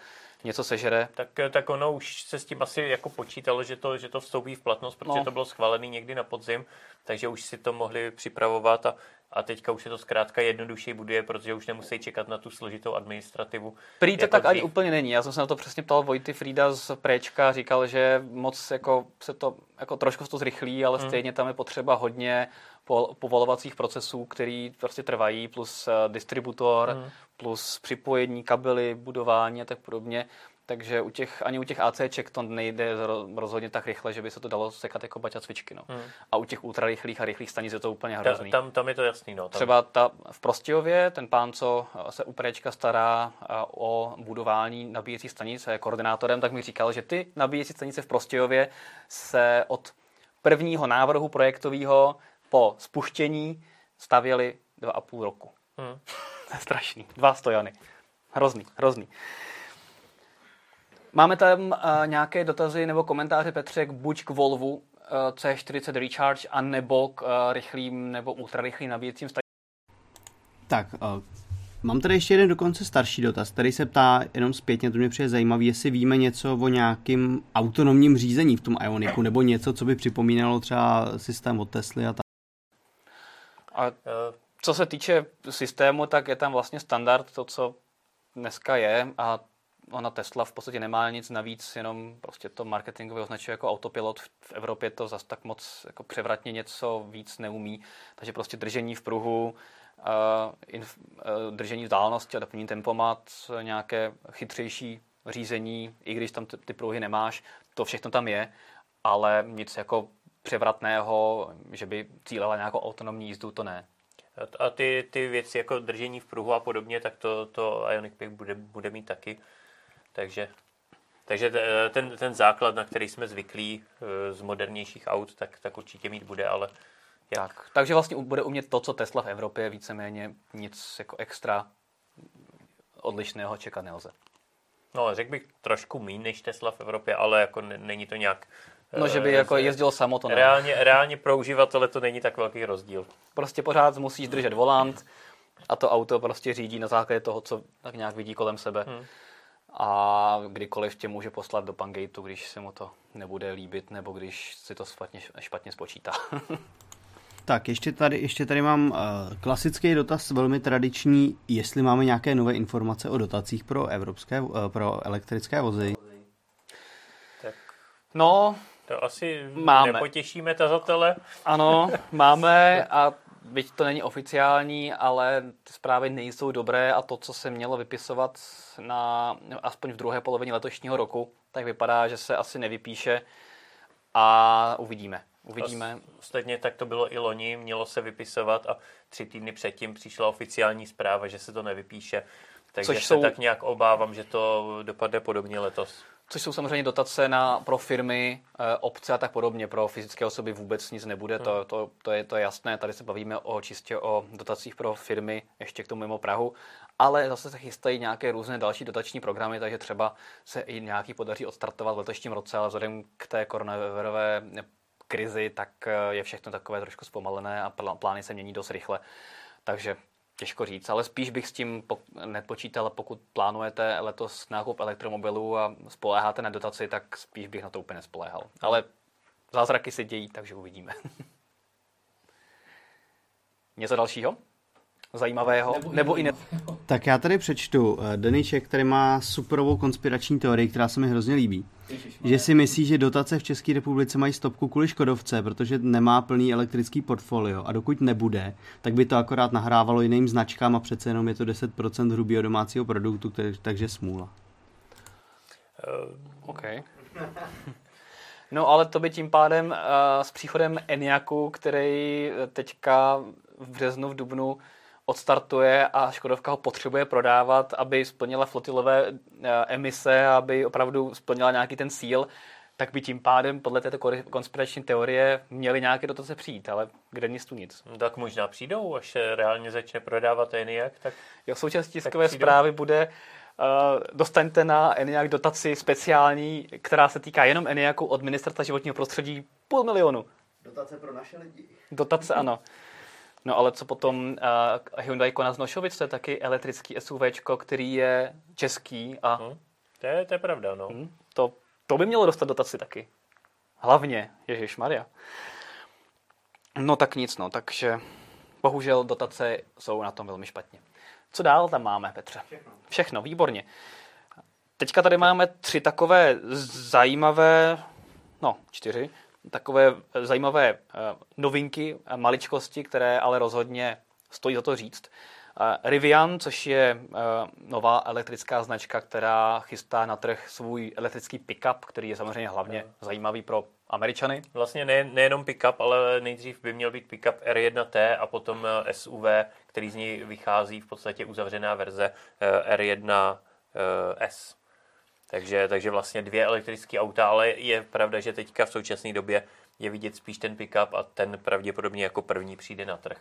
něco sežere. Tak, tak ono už se s tím asi jako počítalo, že to, že to vstoupí v platnost, protože No. to bylo schválené někdy na podzim, takže už si to mohli připravovat a, a teďka už se to zkrátka jednodušeji buduje, protože už nemusí čekat na tu složitou administrativu. Prý to jako tak ani dřív. úplně není. Já jsem se na to přesně ptal Vojty Frida z Préčka, říkal, že moc jako se to jako trošku se to zrychlí, ale Hmm. stejně tam je potřeba hodně povolovacích procesů, který prostě trvají, plus eh, distributor, Hmm. Plus připojení, kabely, budování a tak podobně. Takže u těch, ani u těch ACček to nejde ro- rozhodně tak rychle, že by se to dalo sekat jako baťa cvičky. No. Hmm. A u těch ultrarychlých a rychlých stanic je to úplně Ta, hrozný. tam, tam je to jasný. No, tam, Třeba ta v Prostějově, ten pán, co se u Prečka stará a, o budování nabíjecí stanic a je koordinátorem, tak mi říkal, že ty nabíjecí stanice v Prostějově se od prvního návrhu projektového po spuštění stavěly dva a půl roku. Hmm. [laughs] Strašný. Dva stojany. Hrozný, hrozný. Máme tam uh, nějaké dotazy nebo komentáře, Petře, buď k Volvu uh, C40 Recharge, anebo k uh, rychlým nebo ultrarychlým nabíjecím stanicím. Tak, uh, mám tady ještě jeden dokonce starší dotaz, který se ptá jenom zpětně, to mě přijde zajímavý, jestli víme něco o nějakým autonomním řízení v tom Ioniku, nebo něco, co by připomínalo třeba systém od Tesly a tak. A Eh, co se týče systému, tak je tam vlastně standard to, co dneska je a ona Tesla v podstatě nemá nic navíc, jenom prostě to marketingově označuje jako autopilot. V- V Evropě to zas tak moc jako převratně něco víc neumí, takže prostě držení v pruhu, uh, inf, uh, držení vzdálenosti a doplnění tempomat, nějaké chytřejší řízení, i když tam ty, ty pruhy nemáš, to všechno tam je, ale nic jako převratného, že by cílela nějakou autonomní jízdu, to ne. A ty, ty věci jako držení v pruhu a podobně, tak to, to Ionic 5 bude, bude mít taky. Takže Takže ten, ten základ, na který jsme zvyklí eh, z modernějších aut, tak, tak určitě mít bude, ale jak? Tak, takže vlastně bude umět to, co Tesla v Evropě, víceméně nic jako extra odlišného čekat nelze. No, řekl bych trošku méně než Tesla v Evropě, ale jako není to nějak... No, že by eh, jako jezdil samo, to ne. Reálně, reálně pro uživatele to není tak velký rozdíl. Prostě pořád musíš držet volant a to auto prostě řídí na základě toho, co tak nějak vidí kolem sebe. Hmm. A kdykoliv tě může poslat do Pangeitu, když se mu to nebude líbit, nebo když si to špatně, špatně spočítá. [laughs] Tak, ještě tady, ještě tady mám uh, klasický dotaz, velmi tradiční, jestli máme nějaké nové informace o dotacích pro evropské, uh, pro elektrické vozy. Tak no, to asi Máme. nepotěšíme tazatele. Ano, [laughs] máme a byť to není oficiální, ale ty zprávy nejsou dobré a to, co se mělo vypisovat na aspoň v druhé polovině letošního roku, tak vypadá, že se asi nevypíše a uvidíme. Uvidíme. Ostatně tak to bylo i loni, mělo se vypisovat a tři týdny předtím přišla oficiální zpráva, že se to nevypíše. Takže Což se jsou- tak nějak obávám, že to dopadne podobně letos. Což jsou samozřejmě dotace na, pro firmy, eh, obce a tak podobně. Pro fyzické osoby vůbec nic nebude, to, to, to, je, to je jasné. Tady se bavíme o čistě o dotacích pro firmy, ještě k tomu mimo Prahu. Ale zase se chystají nějaké různé další dotační programy, takže třeba se i nějaký podaří odstartovat v letošním roce, ale vzhledem k té koronavirové krizi, tak eh, je všechno takové trošku zpomalené a plá- plány se mění dost rychle. Takže těžko říct, ale spíš bych s tím nepočítal, pokud plánujete letos nákup elektromobilů a spoléháte na dotaci, tak spíš bych na to úplně nespoléhal. Ale zázraky se dějí, takže uvidíme. [laughs] Něco dalšího? Zajímavého? Nebo, nebo i ne... Tak já tady přečtu eh, Deníček, který má superovou konspirační teorii, která se mi hrozně líbí. Že si myslí, že dotace v České republice mají stopku kvůli Škodovce, protože nemá plný elektrický portfolio a dokud nebude, tak by to akorát nahrávalo jiným značkám a přece jenom je to 10% hrubého domácího produktu, který, takže smůla. OK. [laughs] No ale to by tím pádem uh, s příchodem Eniaku, který teďka v březnu, v dubnu odstartuje a Škodovka ho potřebuje prodávat, aby splnila flotilové uh, emise, aby opravdu splnila nějaký ten cíl, tak by tím pádem podle této konspirační teorie měly nějaké dotace přijít, ale kde nic tu nic. No, tak možná přijdou, až se reálně začne prodávat ENIAC, tak Jo, součástí tiskové zprávy bude Uh, dostaňte na ENIAC dotaci speciální, která se týká jenom ENIACu od ministerstva životního prostředí půl milionu. Dotace pro naše lidi. Dotace ano. No ale co potom uh, Hyundai Kona z Nošovic, to je taky elektrický SUVčko, který je český a hm, to, je, to je pravda. No. hm, to, to by mělo dostat dotaci taky. Hlavně, Ježíš Maria. No tak nic, no, takže bohužel dotace jsou na tom velmi špatně. Co dál tam máme, Petře? Všechno. Všechno, výborně. Teďka tady máme tři takové zajímavé, no čtyři, takové zajímavé eh, novinky, eh, maličkosti, které ale rozhodně stojí za to říct. Eh, Rivian, což je eh, nová elektrická značka, která chystá na trh svůj elektrický pickup, který je samozřejmě hlavně zajímavý pro Američany. Vlastně ne, nejenom pickup, ale nejdřív by měl být pickup R1T a potom eh, SUV, který z něj vychází v podstatě uzavřená verze eh, R1S. Takže, takže vlastně dvě elektrické auta, ale je pravda, že teďka v současné době je vidět spíš ten pickup a ten pravděpodobně jako první přijde na trh.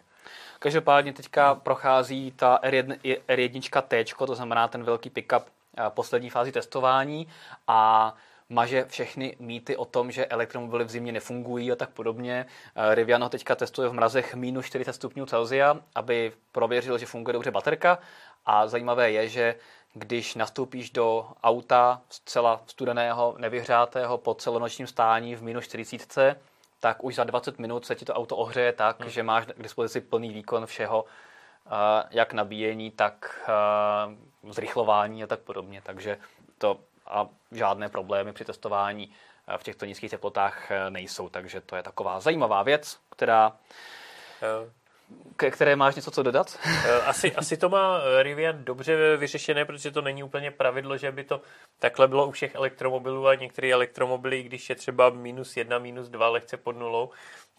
Každopádně teďka prochází ta R1, R1 T, to znamená ten velký pickup eh, poslední fázi testování a maže všechny mýty o tom, že elektromobily v zimě nefungují a tak podobně. Eh, Rivian ho teďka testuje v mrazech minus 40 stupňů Celsia, aby prověřil, že funguje dobře baterka. A zajímavé je, že když nastoupíš do auta zcela studeného, nevyhřátého po celonočním stání v minus 40, tak už za 20 minut se ti to auto ohřeje tak, hmm. že máš k dispozici plný výkon všeho, eh, jak nabíjení, tak eh, zrychlování a tak podobně. Takže to a žádné problémy při testování eh, v těchto nízkých teplotách nejsou. Takže to je taková zajímavá věc, která, ke které máš něco co dodat? [laughs] Eh, Asi, asi to má eh, Rivian dobře vyřešené, protože to není úplně pravidlo, že by to takhle bylo u všech elektromobilů a některé elektromobily, když je třeba minus jedna, minus dva lehce pod nulou,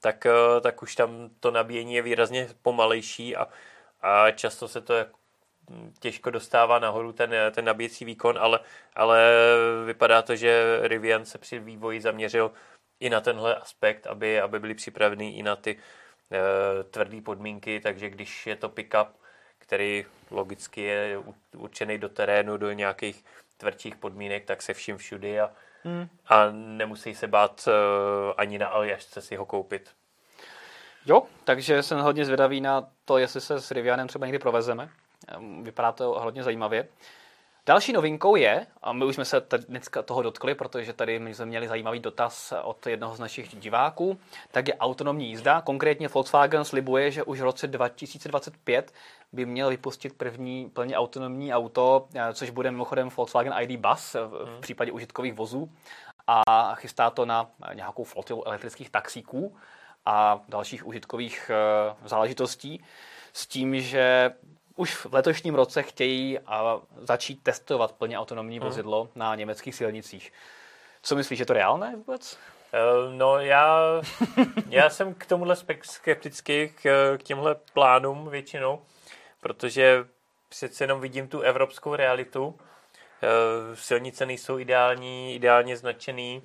tak, eh, tak už tam to nabíjení je výrazně pomalejší a, a často se to jak- těžko dostává nahoru ten, ten nabíjecí výkon, ale, ale vypadá to, že Rivian se při vývoji zaměřil i na tenhle aspekt, aby, aby byli připraveni i na ty e, tvrdé podmínky, takže když je to pickup, který logicky je určený do terénu, do nějakých tvrdších podmínek, tak se vším všudy a, hmm. a nemusí se bát e, ani na Aljašce si ho koupit. Jo, takže jsem hodně zvědavý na to, jestli se s Rivianem třeba někdy provezeme. Ehm, vypadá to hodně zajímavě. Další novinkou je, a my už jsme se dneska toho dotkli, protože tady my jsme měli zajímavý dotaz od jednoho z našich diváků, tak je autonomní jízda. Konkrétně Volkswagen slibuje, že už v roce 2025 by měl vypustit první plně autonomní auto, eh, což bude mimochodem Volkswagen ID Bus v hmm. případě užitkových vozů a chystá to na nějakou flotilu elektrických taxíků a dalších užitkových eh, záležitostí s tím, že už v letošním roce chtějí začít testovat plně autonomní hmm. vozidlo hmm. na německých silnicích. Co myslíš, že to reálné vůbec? Eh, no já, já jsem k tomuhle skeptický, k, k těmhle plánům většinou, protože přece jenom vidím tu evropskou realitu. Eh, silnice nejsou ideální, ideálně značený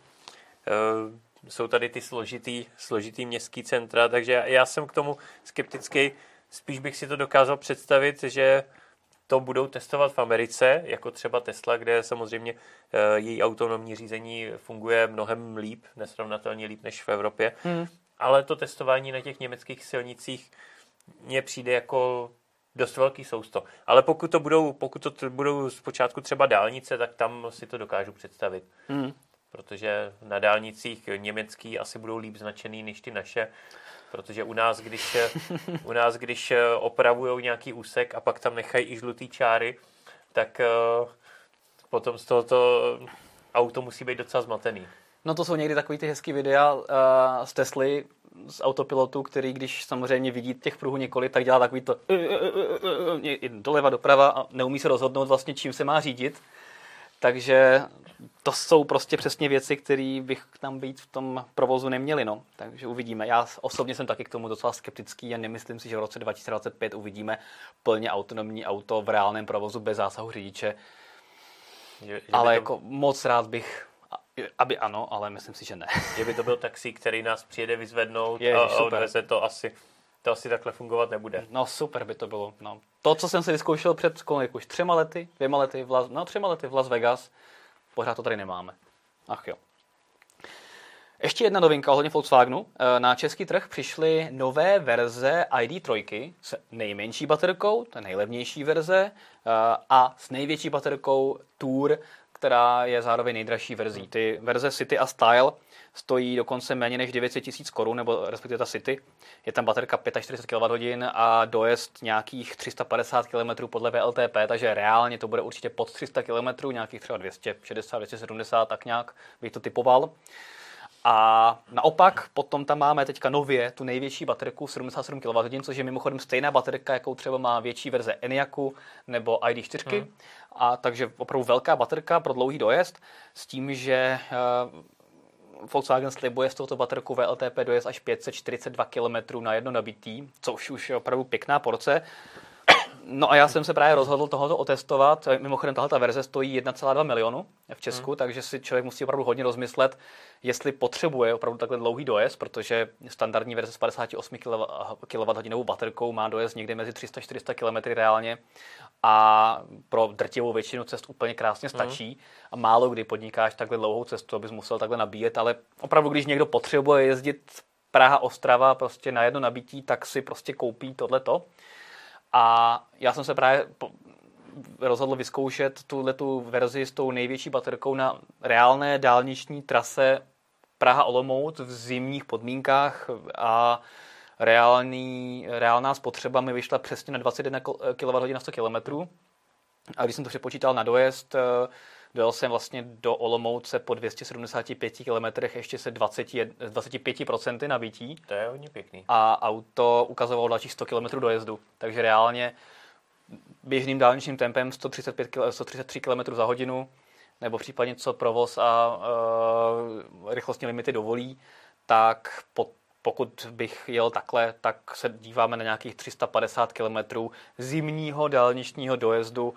jsou tady ty složitý, složitý městský centra, takže já jsem k tomu skeptický. Spíš bych si to dokázal představit, že to budou testovat v Americe, jako třeba Tesla, kde samozřejmě eh, její autonomní řízení funguje mnohem líp, nesrovnatelně líp než v Evropě. Hmm. Ale to testování na těch německých silnicích mně přijde jako dost velký sousto. Ale pokud to budou, pokud to budou zpočátku třeba dálnice, tak tam si to dokážu představit. Hmm protože na dálnicích německý asi budou líp značený než ty naše, protože u nás, když, [laughs] u nás, když opravují nějaký úsek a pak tam nechají i žlutý čáry, tak eh, potom z tohoto auto musí být docela zmatený. No to jsou někdy takový ty hezký videa uh, z Tesly, z autopilotu, který když samozřejmě vidí těch pruhů několik, tak dělá takový to doleva, doprava a neumí se rozhodnout vlastně, čím se má řídit. Takže to jsou prostě přesně věci, které bych tam být v tom provozu neměli. No. Takže uvidíme. Já osobně jsem taky k tomu docela skeptický a nemyslím si, že v roce 2025 uvidíme plně autonomní auto v reálném provozu bez zásahu řidiče. Že, že ale to... jako moc rád bych, aby ano, ale myslím si, že ne. [laughs] Že by to byl taxi, který nás přijede vyzvednout Ježiš, a, a odveze to asi to asi takhle fungovat nebude. No super by to bylo. No. To, co jsem si vyzkoušel před kolik už třema lety, dvěma lety, v Las, no třema lety v Las Vegas, pořád to tady nemáme. Ach jo. Ještě jedna novinka ohledně Volkswagenu. E, na český trh přišly nové verze ID3 s nejmenší baterkou, to je nejlevnější verze, e, a s největší baterkou Tour, která je zároveň nejdražší verzí. Ty verze City a Style stojí dokonce méně než 900 tisíc korun, nebo respektive ta City. Je tam baterka 45 kWh a dojezd nějakých 350 km podle VLTP, takže reálně to bude určitě pod 300 km, nějakých třeba 260, 270, tak nějak bych to typoval. A naopak potom tam máme teďka nově tu největší baterku 77 kWh, což je mimochodem stejná baterka, jakou třeba má větší verze Eniacu nebo ID4. Hmm. A takže opravdu velká baterka pro dlouhý dojezd s tím, že eh, Volkswagen slibuje z tohoto baterku VLTP dojezd až 542 km na jedno nabitý, což už je opravdu pěkná porce. No a já jsem se právě rozhodl tohoto otestovat. Mimochodem, tahle verze stojí 1,2 milionu v Česku, hmm. takže si člověk musí opravdu hodně rozmyslet, jestli potřebuje opravdu takhle dlouhý dojezd, protože standardní verze s 58 kWh baterkou má dojezd někde mezi 300-400 km reálně a pro drtivou většinu cest úplně krásně hmm. stačí. Hmm. A málo kdy podnikáš takhle dlouhou cestu, abys musel takhle nabíjet, ale opravdu, když někdo potřebuje jezdit Praha, Ostrava prostě na jedno nabití, tak si prostě koupí tohleto. A já jsem se právě rozhodl vyzkoušet tuhle tu verzi s tou největší baterkou na reálné dálniční trase Praha-Olomouc v zimních podmínkách a reálný, reálná spotřeba mi vyšla přesně na 21 kWh na 100 km. A když jsem to přepočítal na dojezd, eh, dojel jsem vlastně do Olomouce po 275 km ještě se 20, 25% nabití. To je hodně pěkný. A auto ukazovalo dalších 100 km dojezdu. Takže reálně běžným dálničním tempem 135 133 km za hodinu, nebo případně co provoz a uh, rychlostní limity dovolí, tak po pokud bych jel takhle, tak se díváme na nějakých 350 km zimního dálničního dojezdu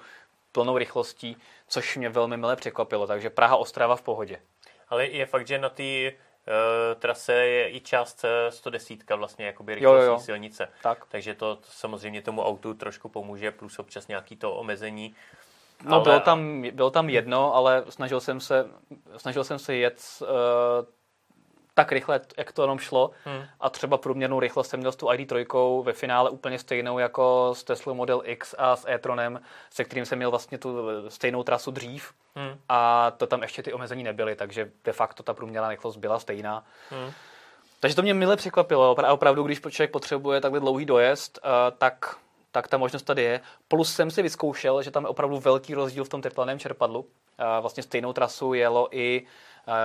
plnou rychlostí, což mě velmi milé překvapilo. Takže Praha Ostrava v pohodě. Ale je fakt, že na té uh, trase je i část 110 vlastně jakoby rychlostní jo, jo, jo. silnice. Tak. Takže to, to samozřejmě tomu autu trošku pomůže, plus občas nějaký to omezení. No ale... bylo, tam, bylo tam jedno, ale snažil jsem se, snažil jsem se jet uh, tak rychle, jak to jenom šlo. Hmm. A třeba průměrnou rychlost jsem měl s tou ID3 ve finále úplně stejnou jako s Tesla Model X a s e-tronem, se kterým jsem měl vlastně tu stejnou trasu dřív. Hmm. A to tam ještě ty omezení nebyly, takže de facto ta průměrná rychlost byla stejná. Hmm. Takže to mě mile překvapilo. A opravdu, když člověk potřebuje takhle dlouhý dojezd, uh, tak tak ta možnost tady je. Plus jsem si vyzkoušel, že tam je opravdu velký rozdíl v tom teplaném čerpadlu. Vlastně stejnou trasu jelo i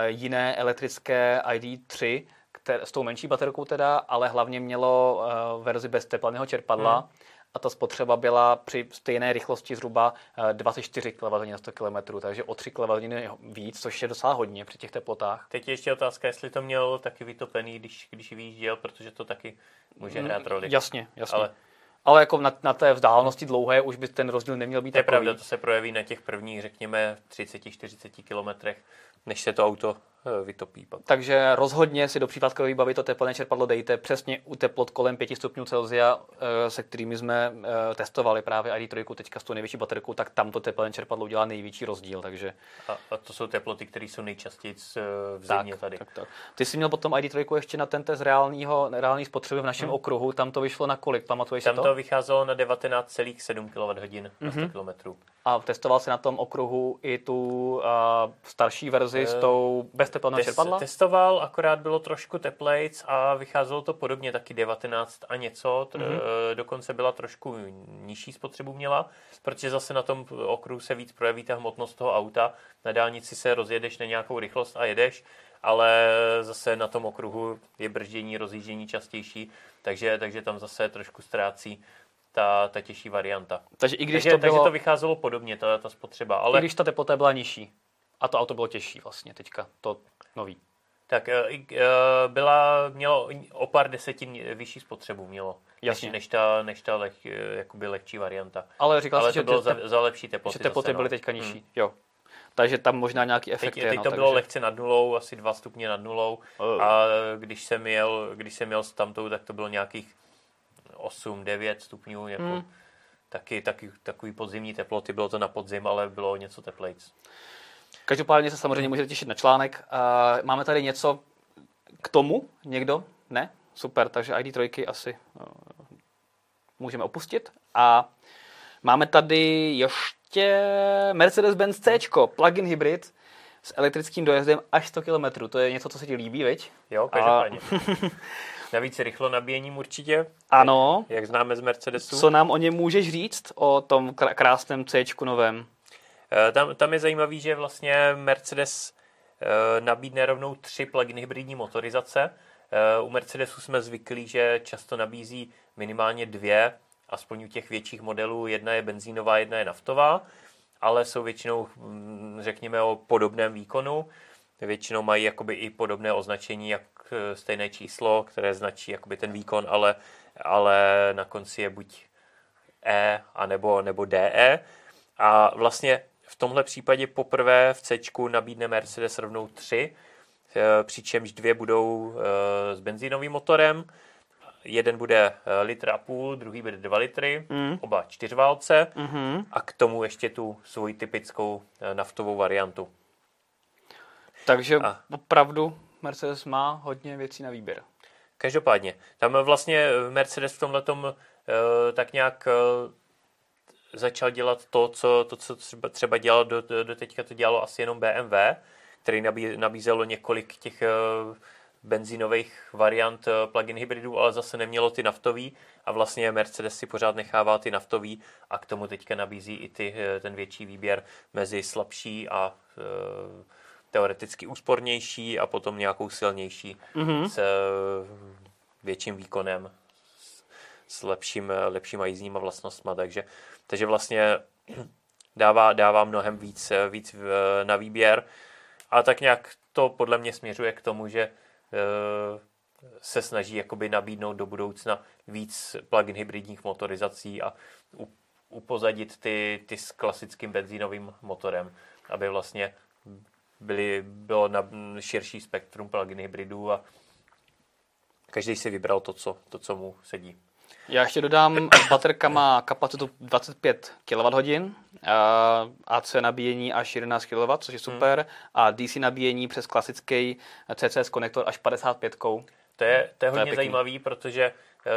jiné elektrické ID3, které, s tou menší baterkou teda, ale hlavně mělo verzi bez teplaného čerpadla. Hmm. A ta spotřeba byla při stejné rychlosti zhruba 24 kWh na 100 km, takže o 3 kWh víc, což je docela hodně při těch teplotách. Teď je ještě otázka, jestli to měl taky vytopený, když, když vyjížděl, protože to taky může hrát roli. Jasně, jasně. Ale ale jako na, na té vzdálenosti dlouhé už by ten rozdíl neměl být To je pravda, to se projeví na těch prvních, řekněme, 30-40 kilometrech, než se to auto Eh, vytopí pak. Takže rozhodně si do případkové výbavy to teplné čerpadlo dejte přesně u teplot kolem 5 stupňů Celsia, eh, se kterými jsme eh, testovali právě ID3 teďka s tou největší baterkou, tak tam to teplné čerpadlo udělá největší rozdíl. Takže... A, a to jsou teploty, které jsou nejčastěji v zimě tak, tady. Tak, tak. Ty jsi měl potom ID3 ještě na ten test reálního, reální spotřeby v našem hmm. okruhu, tam to vyšlo na kolik, pamatuješ tam to? to vycházelo na 19,7 kWh na 100 mm-hmm. km. A testoval si na tom okruhu i tu uh, starší verzi uh, s tou bez teplného čerpadla? testoval, akorát bylo trošku teplejc a vycházelo to podobně, taky 19 a něco, mm-hmm. dokonce byla trošku nižší spotřebu měla, protože zase na tom okruhu se víc projeví ta hmotnost toho auta, na dálnici se rozjedeš na nějakou rychlost a jedeš, ale zase na tom okruhu je brždění, rozjíždění častější, takže, takže tam zase trošku ztrácí ta, ta těžší varianta. Takže i když takže, to bylo... takže to vycházelo podobně, ta, ta spotřeba. Ale... I když ta teplota byla nižší. A to auto bylo těžší vlastně teďka, to nový. Tak eh, eh, byla, mělo o pár desetin vyšší spotřebu mělo. Jasně. Než, než ta, než ta leh, eh, jakoby lehčí varianta. Ale říkal Ale jsi, to bylo za, za lepší teploty. Že teploty zase, byly no. teďka nižší, hmm. jo. Takže tam možná nějaký efekt teď, je. Teď no, to takže... bylo lehce nad nulou, asi dva stupně nad nulou. Oh. A když jsem jel, když jsem jel s tamtou, tak to bylo nějakých 8-9 stupňů. Jako hmm. taky, taky, takový podzimní teploty, bylo to na podzim, ale bylo něco teplejc. Každopádně se samozřejmě můžete těšit na článek. Máme tady něco k tomu? Někdo? Ne? Super, takže ID3 asi uh, můžeme opustit. A máme tady ještě Mercedes-Benz C, plug-in hybrid s elektrickým dojezdem až 100 km. To je něco, co se ti líbí, veď? Jo, každopádně. A... [laughs] Navíc rychlo nabíjením určitě. Ano. Jak, jak známe z Mercedesu. Co nám o něm můžeš říct, o tom krásném C novém? Eh, tam, tam je zajímavý, že vlastně Mercedes eh, nabídne rovnou tři plug-in hybridní motorizace. Eh, u Mercedesu jsme zvyklí, že často nabízí minimálně dvě, aspoň u těch větších modelů. Jedna je benzínová, jedna je naftová, ale jsou většinou, hm, řekněme, o podobném výkonu. Většinou mají jakoby i podobné označení, jak stejné číslo, které značí jakoby ten výkon, ale, ale na konci je buď E a nebo, nebo DE. A vlastně v tomhle případě poprvé v C nabídne Mercedes rovnou 3, eh, přičemž dvě budou eh, s benzínovým motorem. Jeden bude eh, litr a půl, druhý bude 2 litry, mm. oba čtyřválce mm-hmm. a k tomu ještě tu svoji typickou naftovou variantu. Takže a. opravdu Mercedes má hodně věcí na výběr. Každopádně, tam vlastně Mercedes v tomhle tak nějak začal dělat to, co, to, co třeba, třeba dělal do, do teďka, to dělalo asi jenom BMW, který nabí, nabízelo několik těch uh, benzínových variant uh, plug-in hybridů, ale zase nemělo ty naftový a vlastně Mercedes si pořád nechává ty naftový a k tomu teďka nabízí i ty, uh, ten větší výběr mezi slabší a uh, teoreticky úspornější a potom nějakou silnější mm-hmm. s uh, větším výkonem, s lepším, lepšíma jízdníma vlastnostma, takže takže vlastně [clears throat] dává, dává mnohem víc, víc na výběr. A tak nějak to podle mě směřuje k tomu, že eh, se snaží jakoby nabídnout do budoucna víc plug-in hybridních motorizací a upozadit ty, ty s klasickým benzínovým motorem, aby vlastně byly, bylo na širší spektrum plug-in hybridů a každý si vybral to, co, to, co mu sedí. Já ještě dodám, baterka má kapacitu 25 kWh, AC nabíjení až 11 kW, což je super, hmm. a DC nabíjení přes klasický CCS konektor až 55 to je, to je hodně to je zajímavý, protože uh,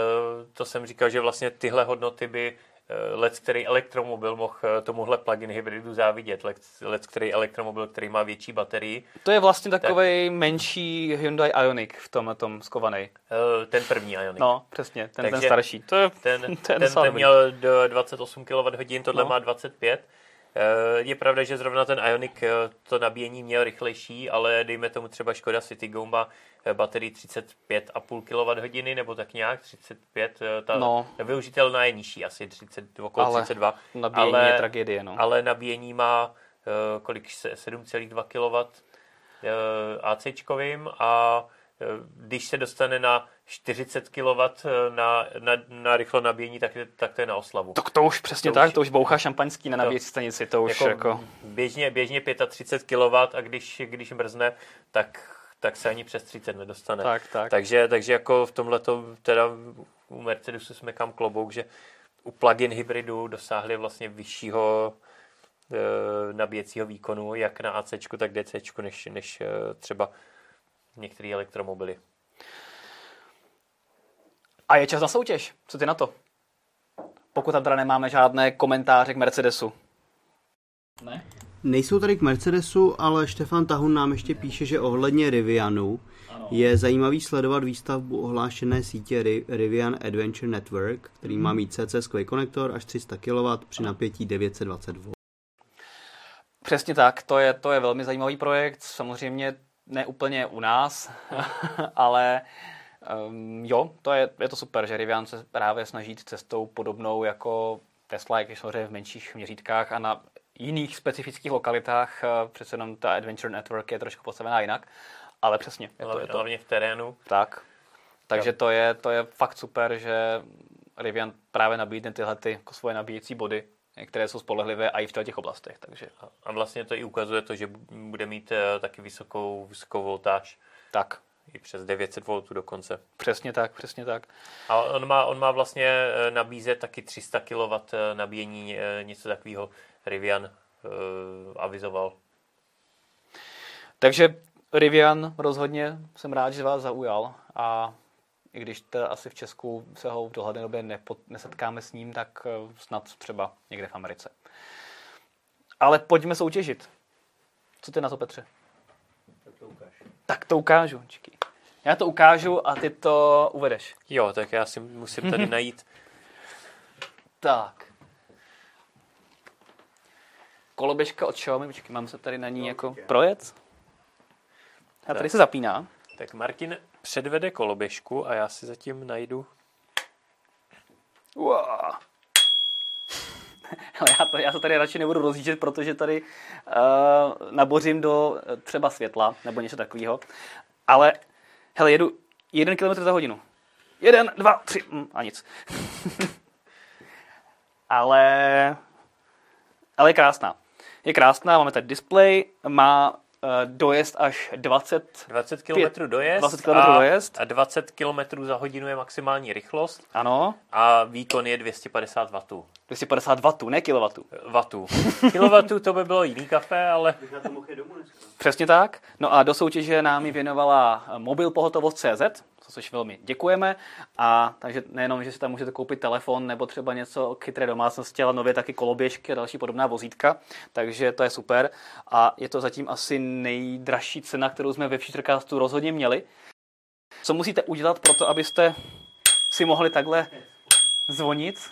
to jsem říkal, že vlastně tyhle hodnoty by let, který elektromobil mohl uh, tomuhle plug-in hybridu závidět. Let, let, který elektromobil, který má větší baterii. To je vlastně takový tak, menší Hyundai Ioniq v tom, tom skovaný. Uh, ten první Ioniq. No, přesně, ten, ten starší. To je, ten, [laughs] to je ten, ten měl do 28 kWh, tohle no. má 25 Eh, je pravda, že zrovna ten Ionic eh, to nabíjení měl rychlejší, ale dejme tomu třeba Škoda Citigo má eh, baterii 35,5 kWh nebo tak nějak, 35, ta no. využitelná je nižší, asi 30, okolo ale 32. Nabíjení ale, je tragédie, no. Ale nabíjení má kolik 7,2 kW ACčkovým a když se dostane na 40 kW na, na, na rychlo nabíjení, tak, tak to je na oslavu. Tak to už přesně to tak, už, to už bouchá šampaňský na nabíjecí stanici, to už jako... jako... Běžně, běžně 35 kW a když, když mrzne, tak, tak se ani přes 30 nedostane. Tak, tak. Takže, takže jako v tomhle teda u Mercedesu jsme kam klobouk, že u plug-in hybridu dosáhli vlastně vyššího e, nabíjecího výkonu, jak na AC, tak DC, než, než třeba některé elektromobily. A je čas na soutěž. Co ty na to? Pokud tam teda nemáme žádné komentáře k Mercedesu. Ne? Nejsou tady k Mercedesu, ale Štefan Tahun nám ještě píše, že ohledně Rivianu ano. je zajímavý sledovat výstavbu ohlášené sítě Rivian Adventure Network, který má mít CCS konektor až 300 kW při napětí 920 V. Přesně tak, to je, to je velmi zajímavý projekt. Samozřejmě ne úplně u nás, [laughs] ale um, jo, to je, je to super, že Rivian se právě snaží cestou podobnou jako Tesla, jak je samozřejmě v menších měřítkách a na jiných specifických lokalitách, eh, přece jenom ta Adventure Network je trošku postavená jinak, ale přesně. Je to, je to, hlavně v terénu. Tak, takže to je, to je fakt super, že Rivian právě nabídne tyhle ty, jako svoje nabíjecí body které jsou spolehlivé i v těch oblastech. Takže. A vlastně to i ukazuje to, že bude mít eh, taky vysokou, vysokou voltáž. Tak. I přes 900 V dokonce. Přesně tak, přesně tak. A on má, on má vlastně eh, nabízet taky 300 kW eh, nabíjení, něco takového Rivian uh, avizoval. Takže Rivian rozhodně jsem rád, že vás zaujal a i když to asi v Česku se ho v dohledné době nepot, nesetkáme s ním, tak eh, snad třeba někde v Americe. Ale pojďme soutěžit. Co ty na to, Petře? Tak to ukáž. Tak to ukážu. Čekaj. Já to ukážu a ty to uvedeš. Jo, tak já si musím tady [laughs] najít. tak. Koloběžka od Xiaomi, počkej, mám se tady na ní no, jako projet. A tady se zapíná. Tak Martin předvede koloběžku a já si zatím najdu. Wow. [laughs] já, to, já to tady radši nebudu rozjíždět, protože tady uh, nabořím do eh, třeba světla nebo něco takového. Ale hele, jedu jeden kilometr za hodinu. Jeden, dva, tři, mm, a nic. [laughs] ale, ale je krásná. Je krásná, máme tady display, má dojezd až 20, 20 km dojezd, 20 km a, dojezd a 20 km za hodinu je maximální rychlost. Ano. A výkon je 250 W. 250 W, ne kW. Vatů. Kilovatů to by bylo jiný kafe, ale... Přesně tak. No a do soutěže nám ji věnovala mobil pohotovost.cz, což velmi děkujeme. A takže nejenom, že si tam můžete koupit telefon nebo třeba něco k chytré domácnosti, ale nově taky koloběžky a další podobná vozítka. Takže to je super. A je to zatím asi nejdražší cena, kterou jsme ve Futurecastu rozhodně měli. Co musíte udělat pro to, abyste si mohli takhle zvonit?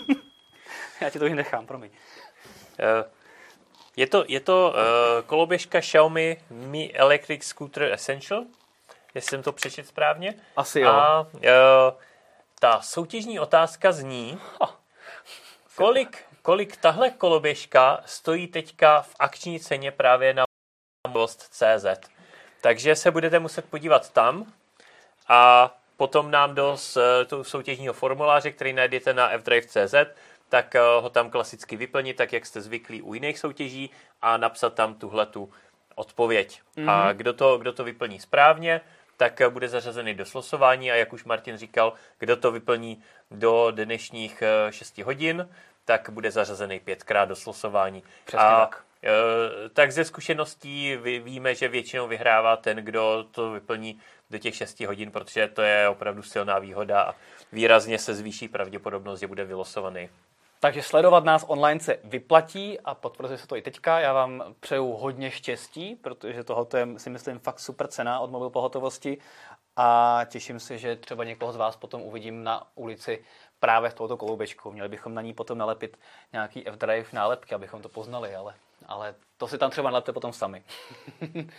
[laughs] Já ti to nechám, promiň. Uh. Je to, je to uh, koloběžka Xiaomi Mi Electric Scooter Essential jestli jsem to přečet správně. Asi jo. A uh, ta soutěžní otázka zní, kolik, kolik tahle koloběžka stojí teďka v akční ceně právě na CZ. Takže se budete muset podívat tam A potom nám do tu soutěžního formuláře, který najdete na fdrive.cz, tak eh, ho tam klasicky vyplnit, tak jak jste zvyklí u jiných soutěží a napsat tam tuhle tu odpověď. Mm-hmm. A kdo to, kdo to vyplní správně, tak bude zařazený do slosování a jak už Martin říkal, kdo to vyplní do dnešních 6 hodin, tak bude zařazený pětkrát do slosování. Přesně a, tak. E, tak ze zkušeností víme, že většinou vyhrává ten, kdo to vyplní do těch 6 hodin, protože to je opravdu silná výhoda a výrazně se zvýší pravděpodobnost, že bude vylosovaný. Takže sledovat nás online se vyplatí a potvrzuje se to i teďka. Já vám přeju hodně štěstí, protože tohoto je, si myslím, fakt super cena od mobil pohotovosti a těším se, že třeba někoho z vás potom uvidím na ulici právě v touto koloubečku. Měli bychom na ní potom nalepit nějaký F-Drive nálepky, abychom to poznali, ale, ale to si tam třeba nalepte potom sami. [laughs]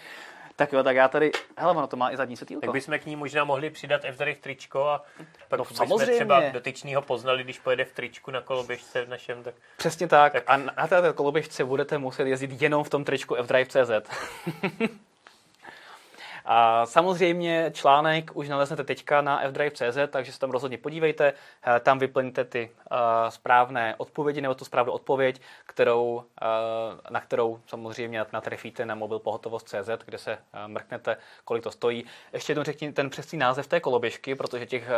Tak jo, tak já tady, hele, ono to má i zadní světýlko. Tak bychom k ní možná mohli přidat f v tričko a pak no, bychom samozřejmě. třeba dotyčního poznali, když pojede v tričku na koloběžce v našem. Tak... Přesně tak. tak. A na této koloběžce budete muset jezdit jenom v tom tričku F-Drive.cz. [laughs] A samozřejmě článek už naleznete teďka na fdrive.cz, takže se tam rozhodně podívejte, eh, tam vyplňte ty uh, správné odpovědi nebo tu správnou odpověď, kterou, uh, na kterou samozřejmě natrefíte na mobil pohotovost.cz, kde se mrknete, kolik to stojí. Ještě jednou řekni ten přesný název té koloběžky, protože těch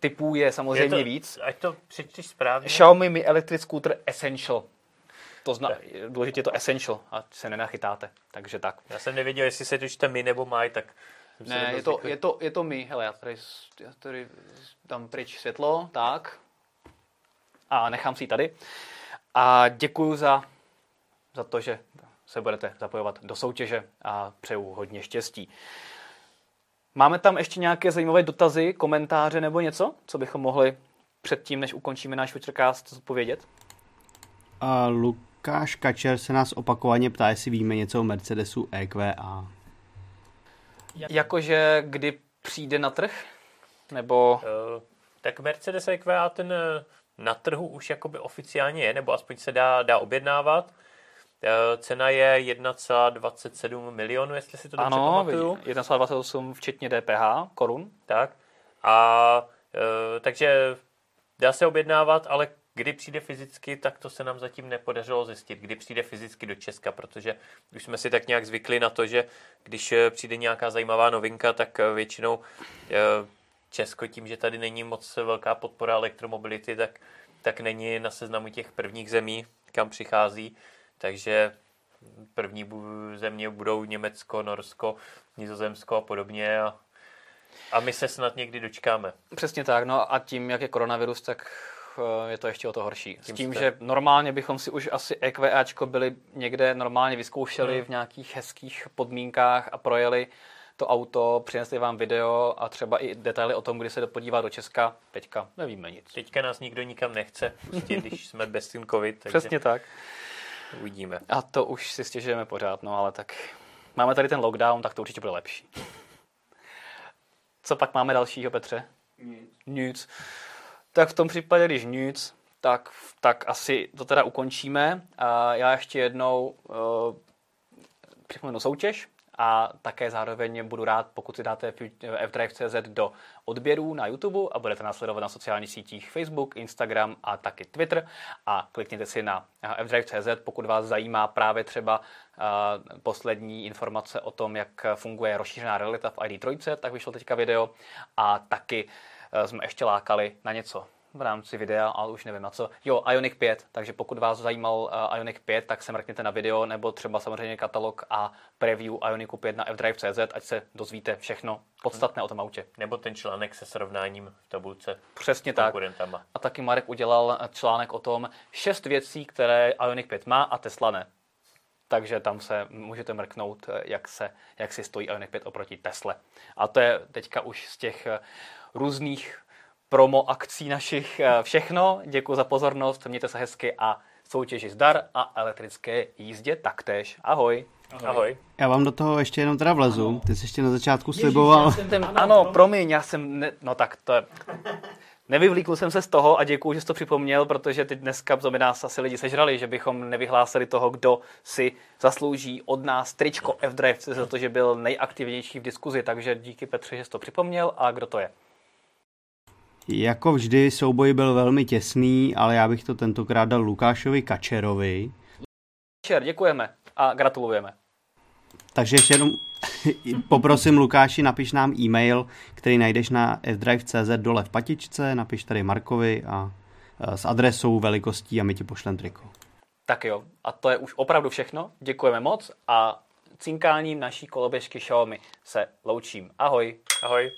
typů je samozřejmě je to, víc. Ať to přečteš správně. Xiaomi Mi Electric Scooter Essential. To zna, důležitě je to essential a se nenachytáte. Takže tak. Já jsem nevěděl, jestli se to čte my nebo maj, tak ne, je to, je, to, je to my. Hele, já tady, já tady dám pryč světlo, tak. A nechám si ji tady. A děkuji za, za to, že se budete zapojovat do soutěže a přeju hodně štěstí. Máme tam ještě nějaké zajímavé dotazy, komentáře nebo něco, co bychom mohli předtím, než ukončíme náš Futurecast, zodpovědět? A Lukáš Kačer se nás opakovaně ptá, jestli víme něco o Mercedesu EQA. Jakože kdy přijde na trh? Nebo... Uh, tak Mercedes EQA ten eh, na trhu už jakoby oficiálně je, nebo aspoň se dá, dá objednávat. Uh, cena je 1,27 milionů, jestli si to dobře ano, pamatuju. 1,28 včetně DPH korun. Tak. A uh, takže dá se objednávat, ale Kdy přijde fyzicky, tak to se nám zatím nepodařilo zjistit. Kdy přijde fyzicky do Česka, protože už jsme si tak nějak zvykli na to, že když eh, přijde nějaká zajímavá novinka, tak eh, většinou eh, Česko tím, že tady není moc velká podpora elektromobility, tak, tak není na seznamu těch prvních zemí, kam přichází. Takže první země budou Německo, Norsko, Nizozemsko a podobně. A, a my se snad někdy dočkáme. Přesně tak. No a tím, jak je koronavirus, tak je to ještě o to horší. S tím, že normálně bychom si už asi EQAčko byli někde normálně vyzkoušeli hmm. v nějakých hezkých podmínkách a projeli to auto, přinesli vám video a třeba i detaily o tom, kdy se podívá do Česka. Teďka nevíme nic. Teďka nás nikdo nikam nechce, prostě, když jsme bez tím covid. Takže Přesně tak. Uvidíme. A to už si stěžujeme pořád, no ale tak máme tady ten lockdown, tak to určitě bude lepší. Co pak máme dalšího, Petře? Nic. Nic. Tak v tom případě, když nic, tak, tak asi to teda ukončíme. A já ještě jednou uh, připomenu soutěž a také zároveň budu rád, pokud si dáte fdrive.cz do odběrů na YouTube a budete následovat na sociálních sítích Facebook, Instagram a taky Twitter a klikněte si na fdrive.cz, pokud vás zajímá právě třeba uh, poslední informace o tom, jak funguje rozšířená realita v ID3, tak vyšlo teďka video a taky jsme ještě lákali na něco v rámci videa, ale už nevím na co. Jo, Ionic 5, takže pokud vás zajímal uh, Ionic 5, tak se mrkněte na video, nebo třeba samozřejmě katalog a preview Ionicu 5 na fdrive.cz, ať se dozvíte všechno podstatné o tom autě. Nebo ten článek se srovnáním v tabulce. Přesně tak. A taky Marek udělal eh, článek o tom, šest věcí, které Ionic 5 má a Tesla ne. Takže tam se můžete mrknout, jak, se, jak si stojí Ionic 5 oproti Tesle. A to je teďka už z těch různých promo akcí našich eh, všechno. Děkuji za pozornost, mějte se hezky a soutěži zdar a elektrické jízdě taktéž. Ahoj. Ahoj. Ahoj. Já vám do toho ještě jenom teda vlezu. Ano. Ty jsi ještě na začátku sliboval. Ježiš, ten, ano, ano, promiň, já jsem... Ne, no tak to je... Nevyvlíkl jsem se z toho a děkuji, že jsi to připomněl, protože teď dneska by nás asi lidi sežrali, že bychom nevyhlásili toho, kdo si zaslouží od nás tričko F-Drive za to, že byl nejaktivnější v diskuzi. Takže díky Petře, že jsi to připomněl. A kdo to je? Jako vždy souboj byl velmi těsný, ale já bych to tentokrát dal Lukášovi Kačerovi. Kačer, děkujeme a gratulujeme. Takže ještě jenom [laughs] poprosím Lukáši, napiš nám e-mail, který najdeš na fdrive.cz dole v patičce, napiš tady Markovi a s adresou, velikostí a my ti pošlem triko. Tak jo, a to je už opravdu všechno. Děkujeme moc a cinkáním naší koloběžky Xiaomi se loučím. Ahoj. Ahoj.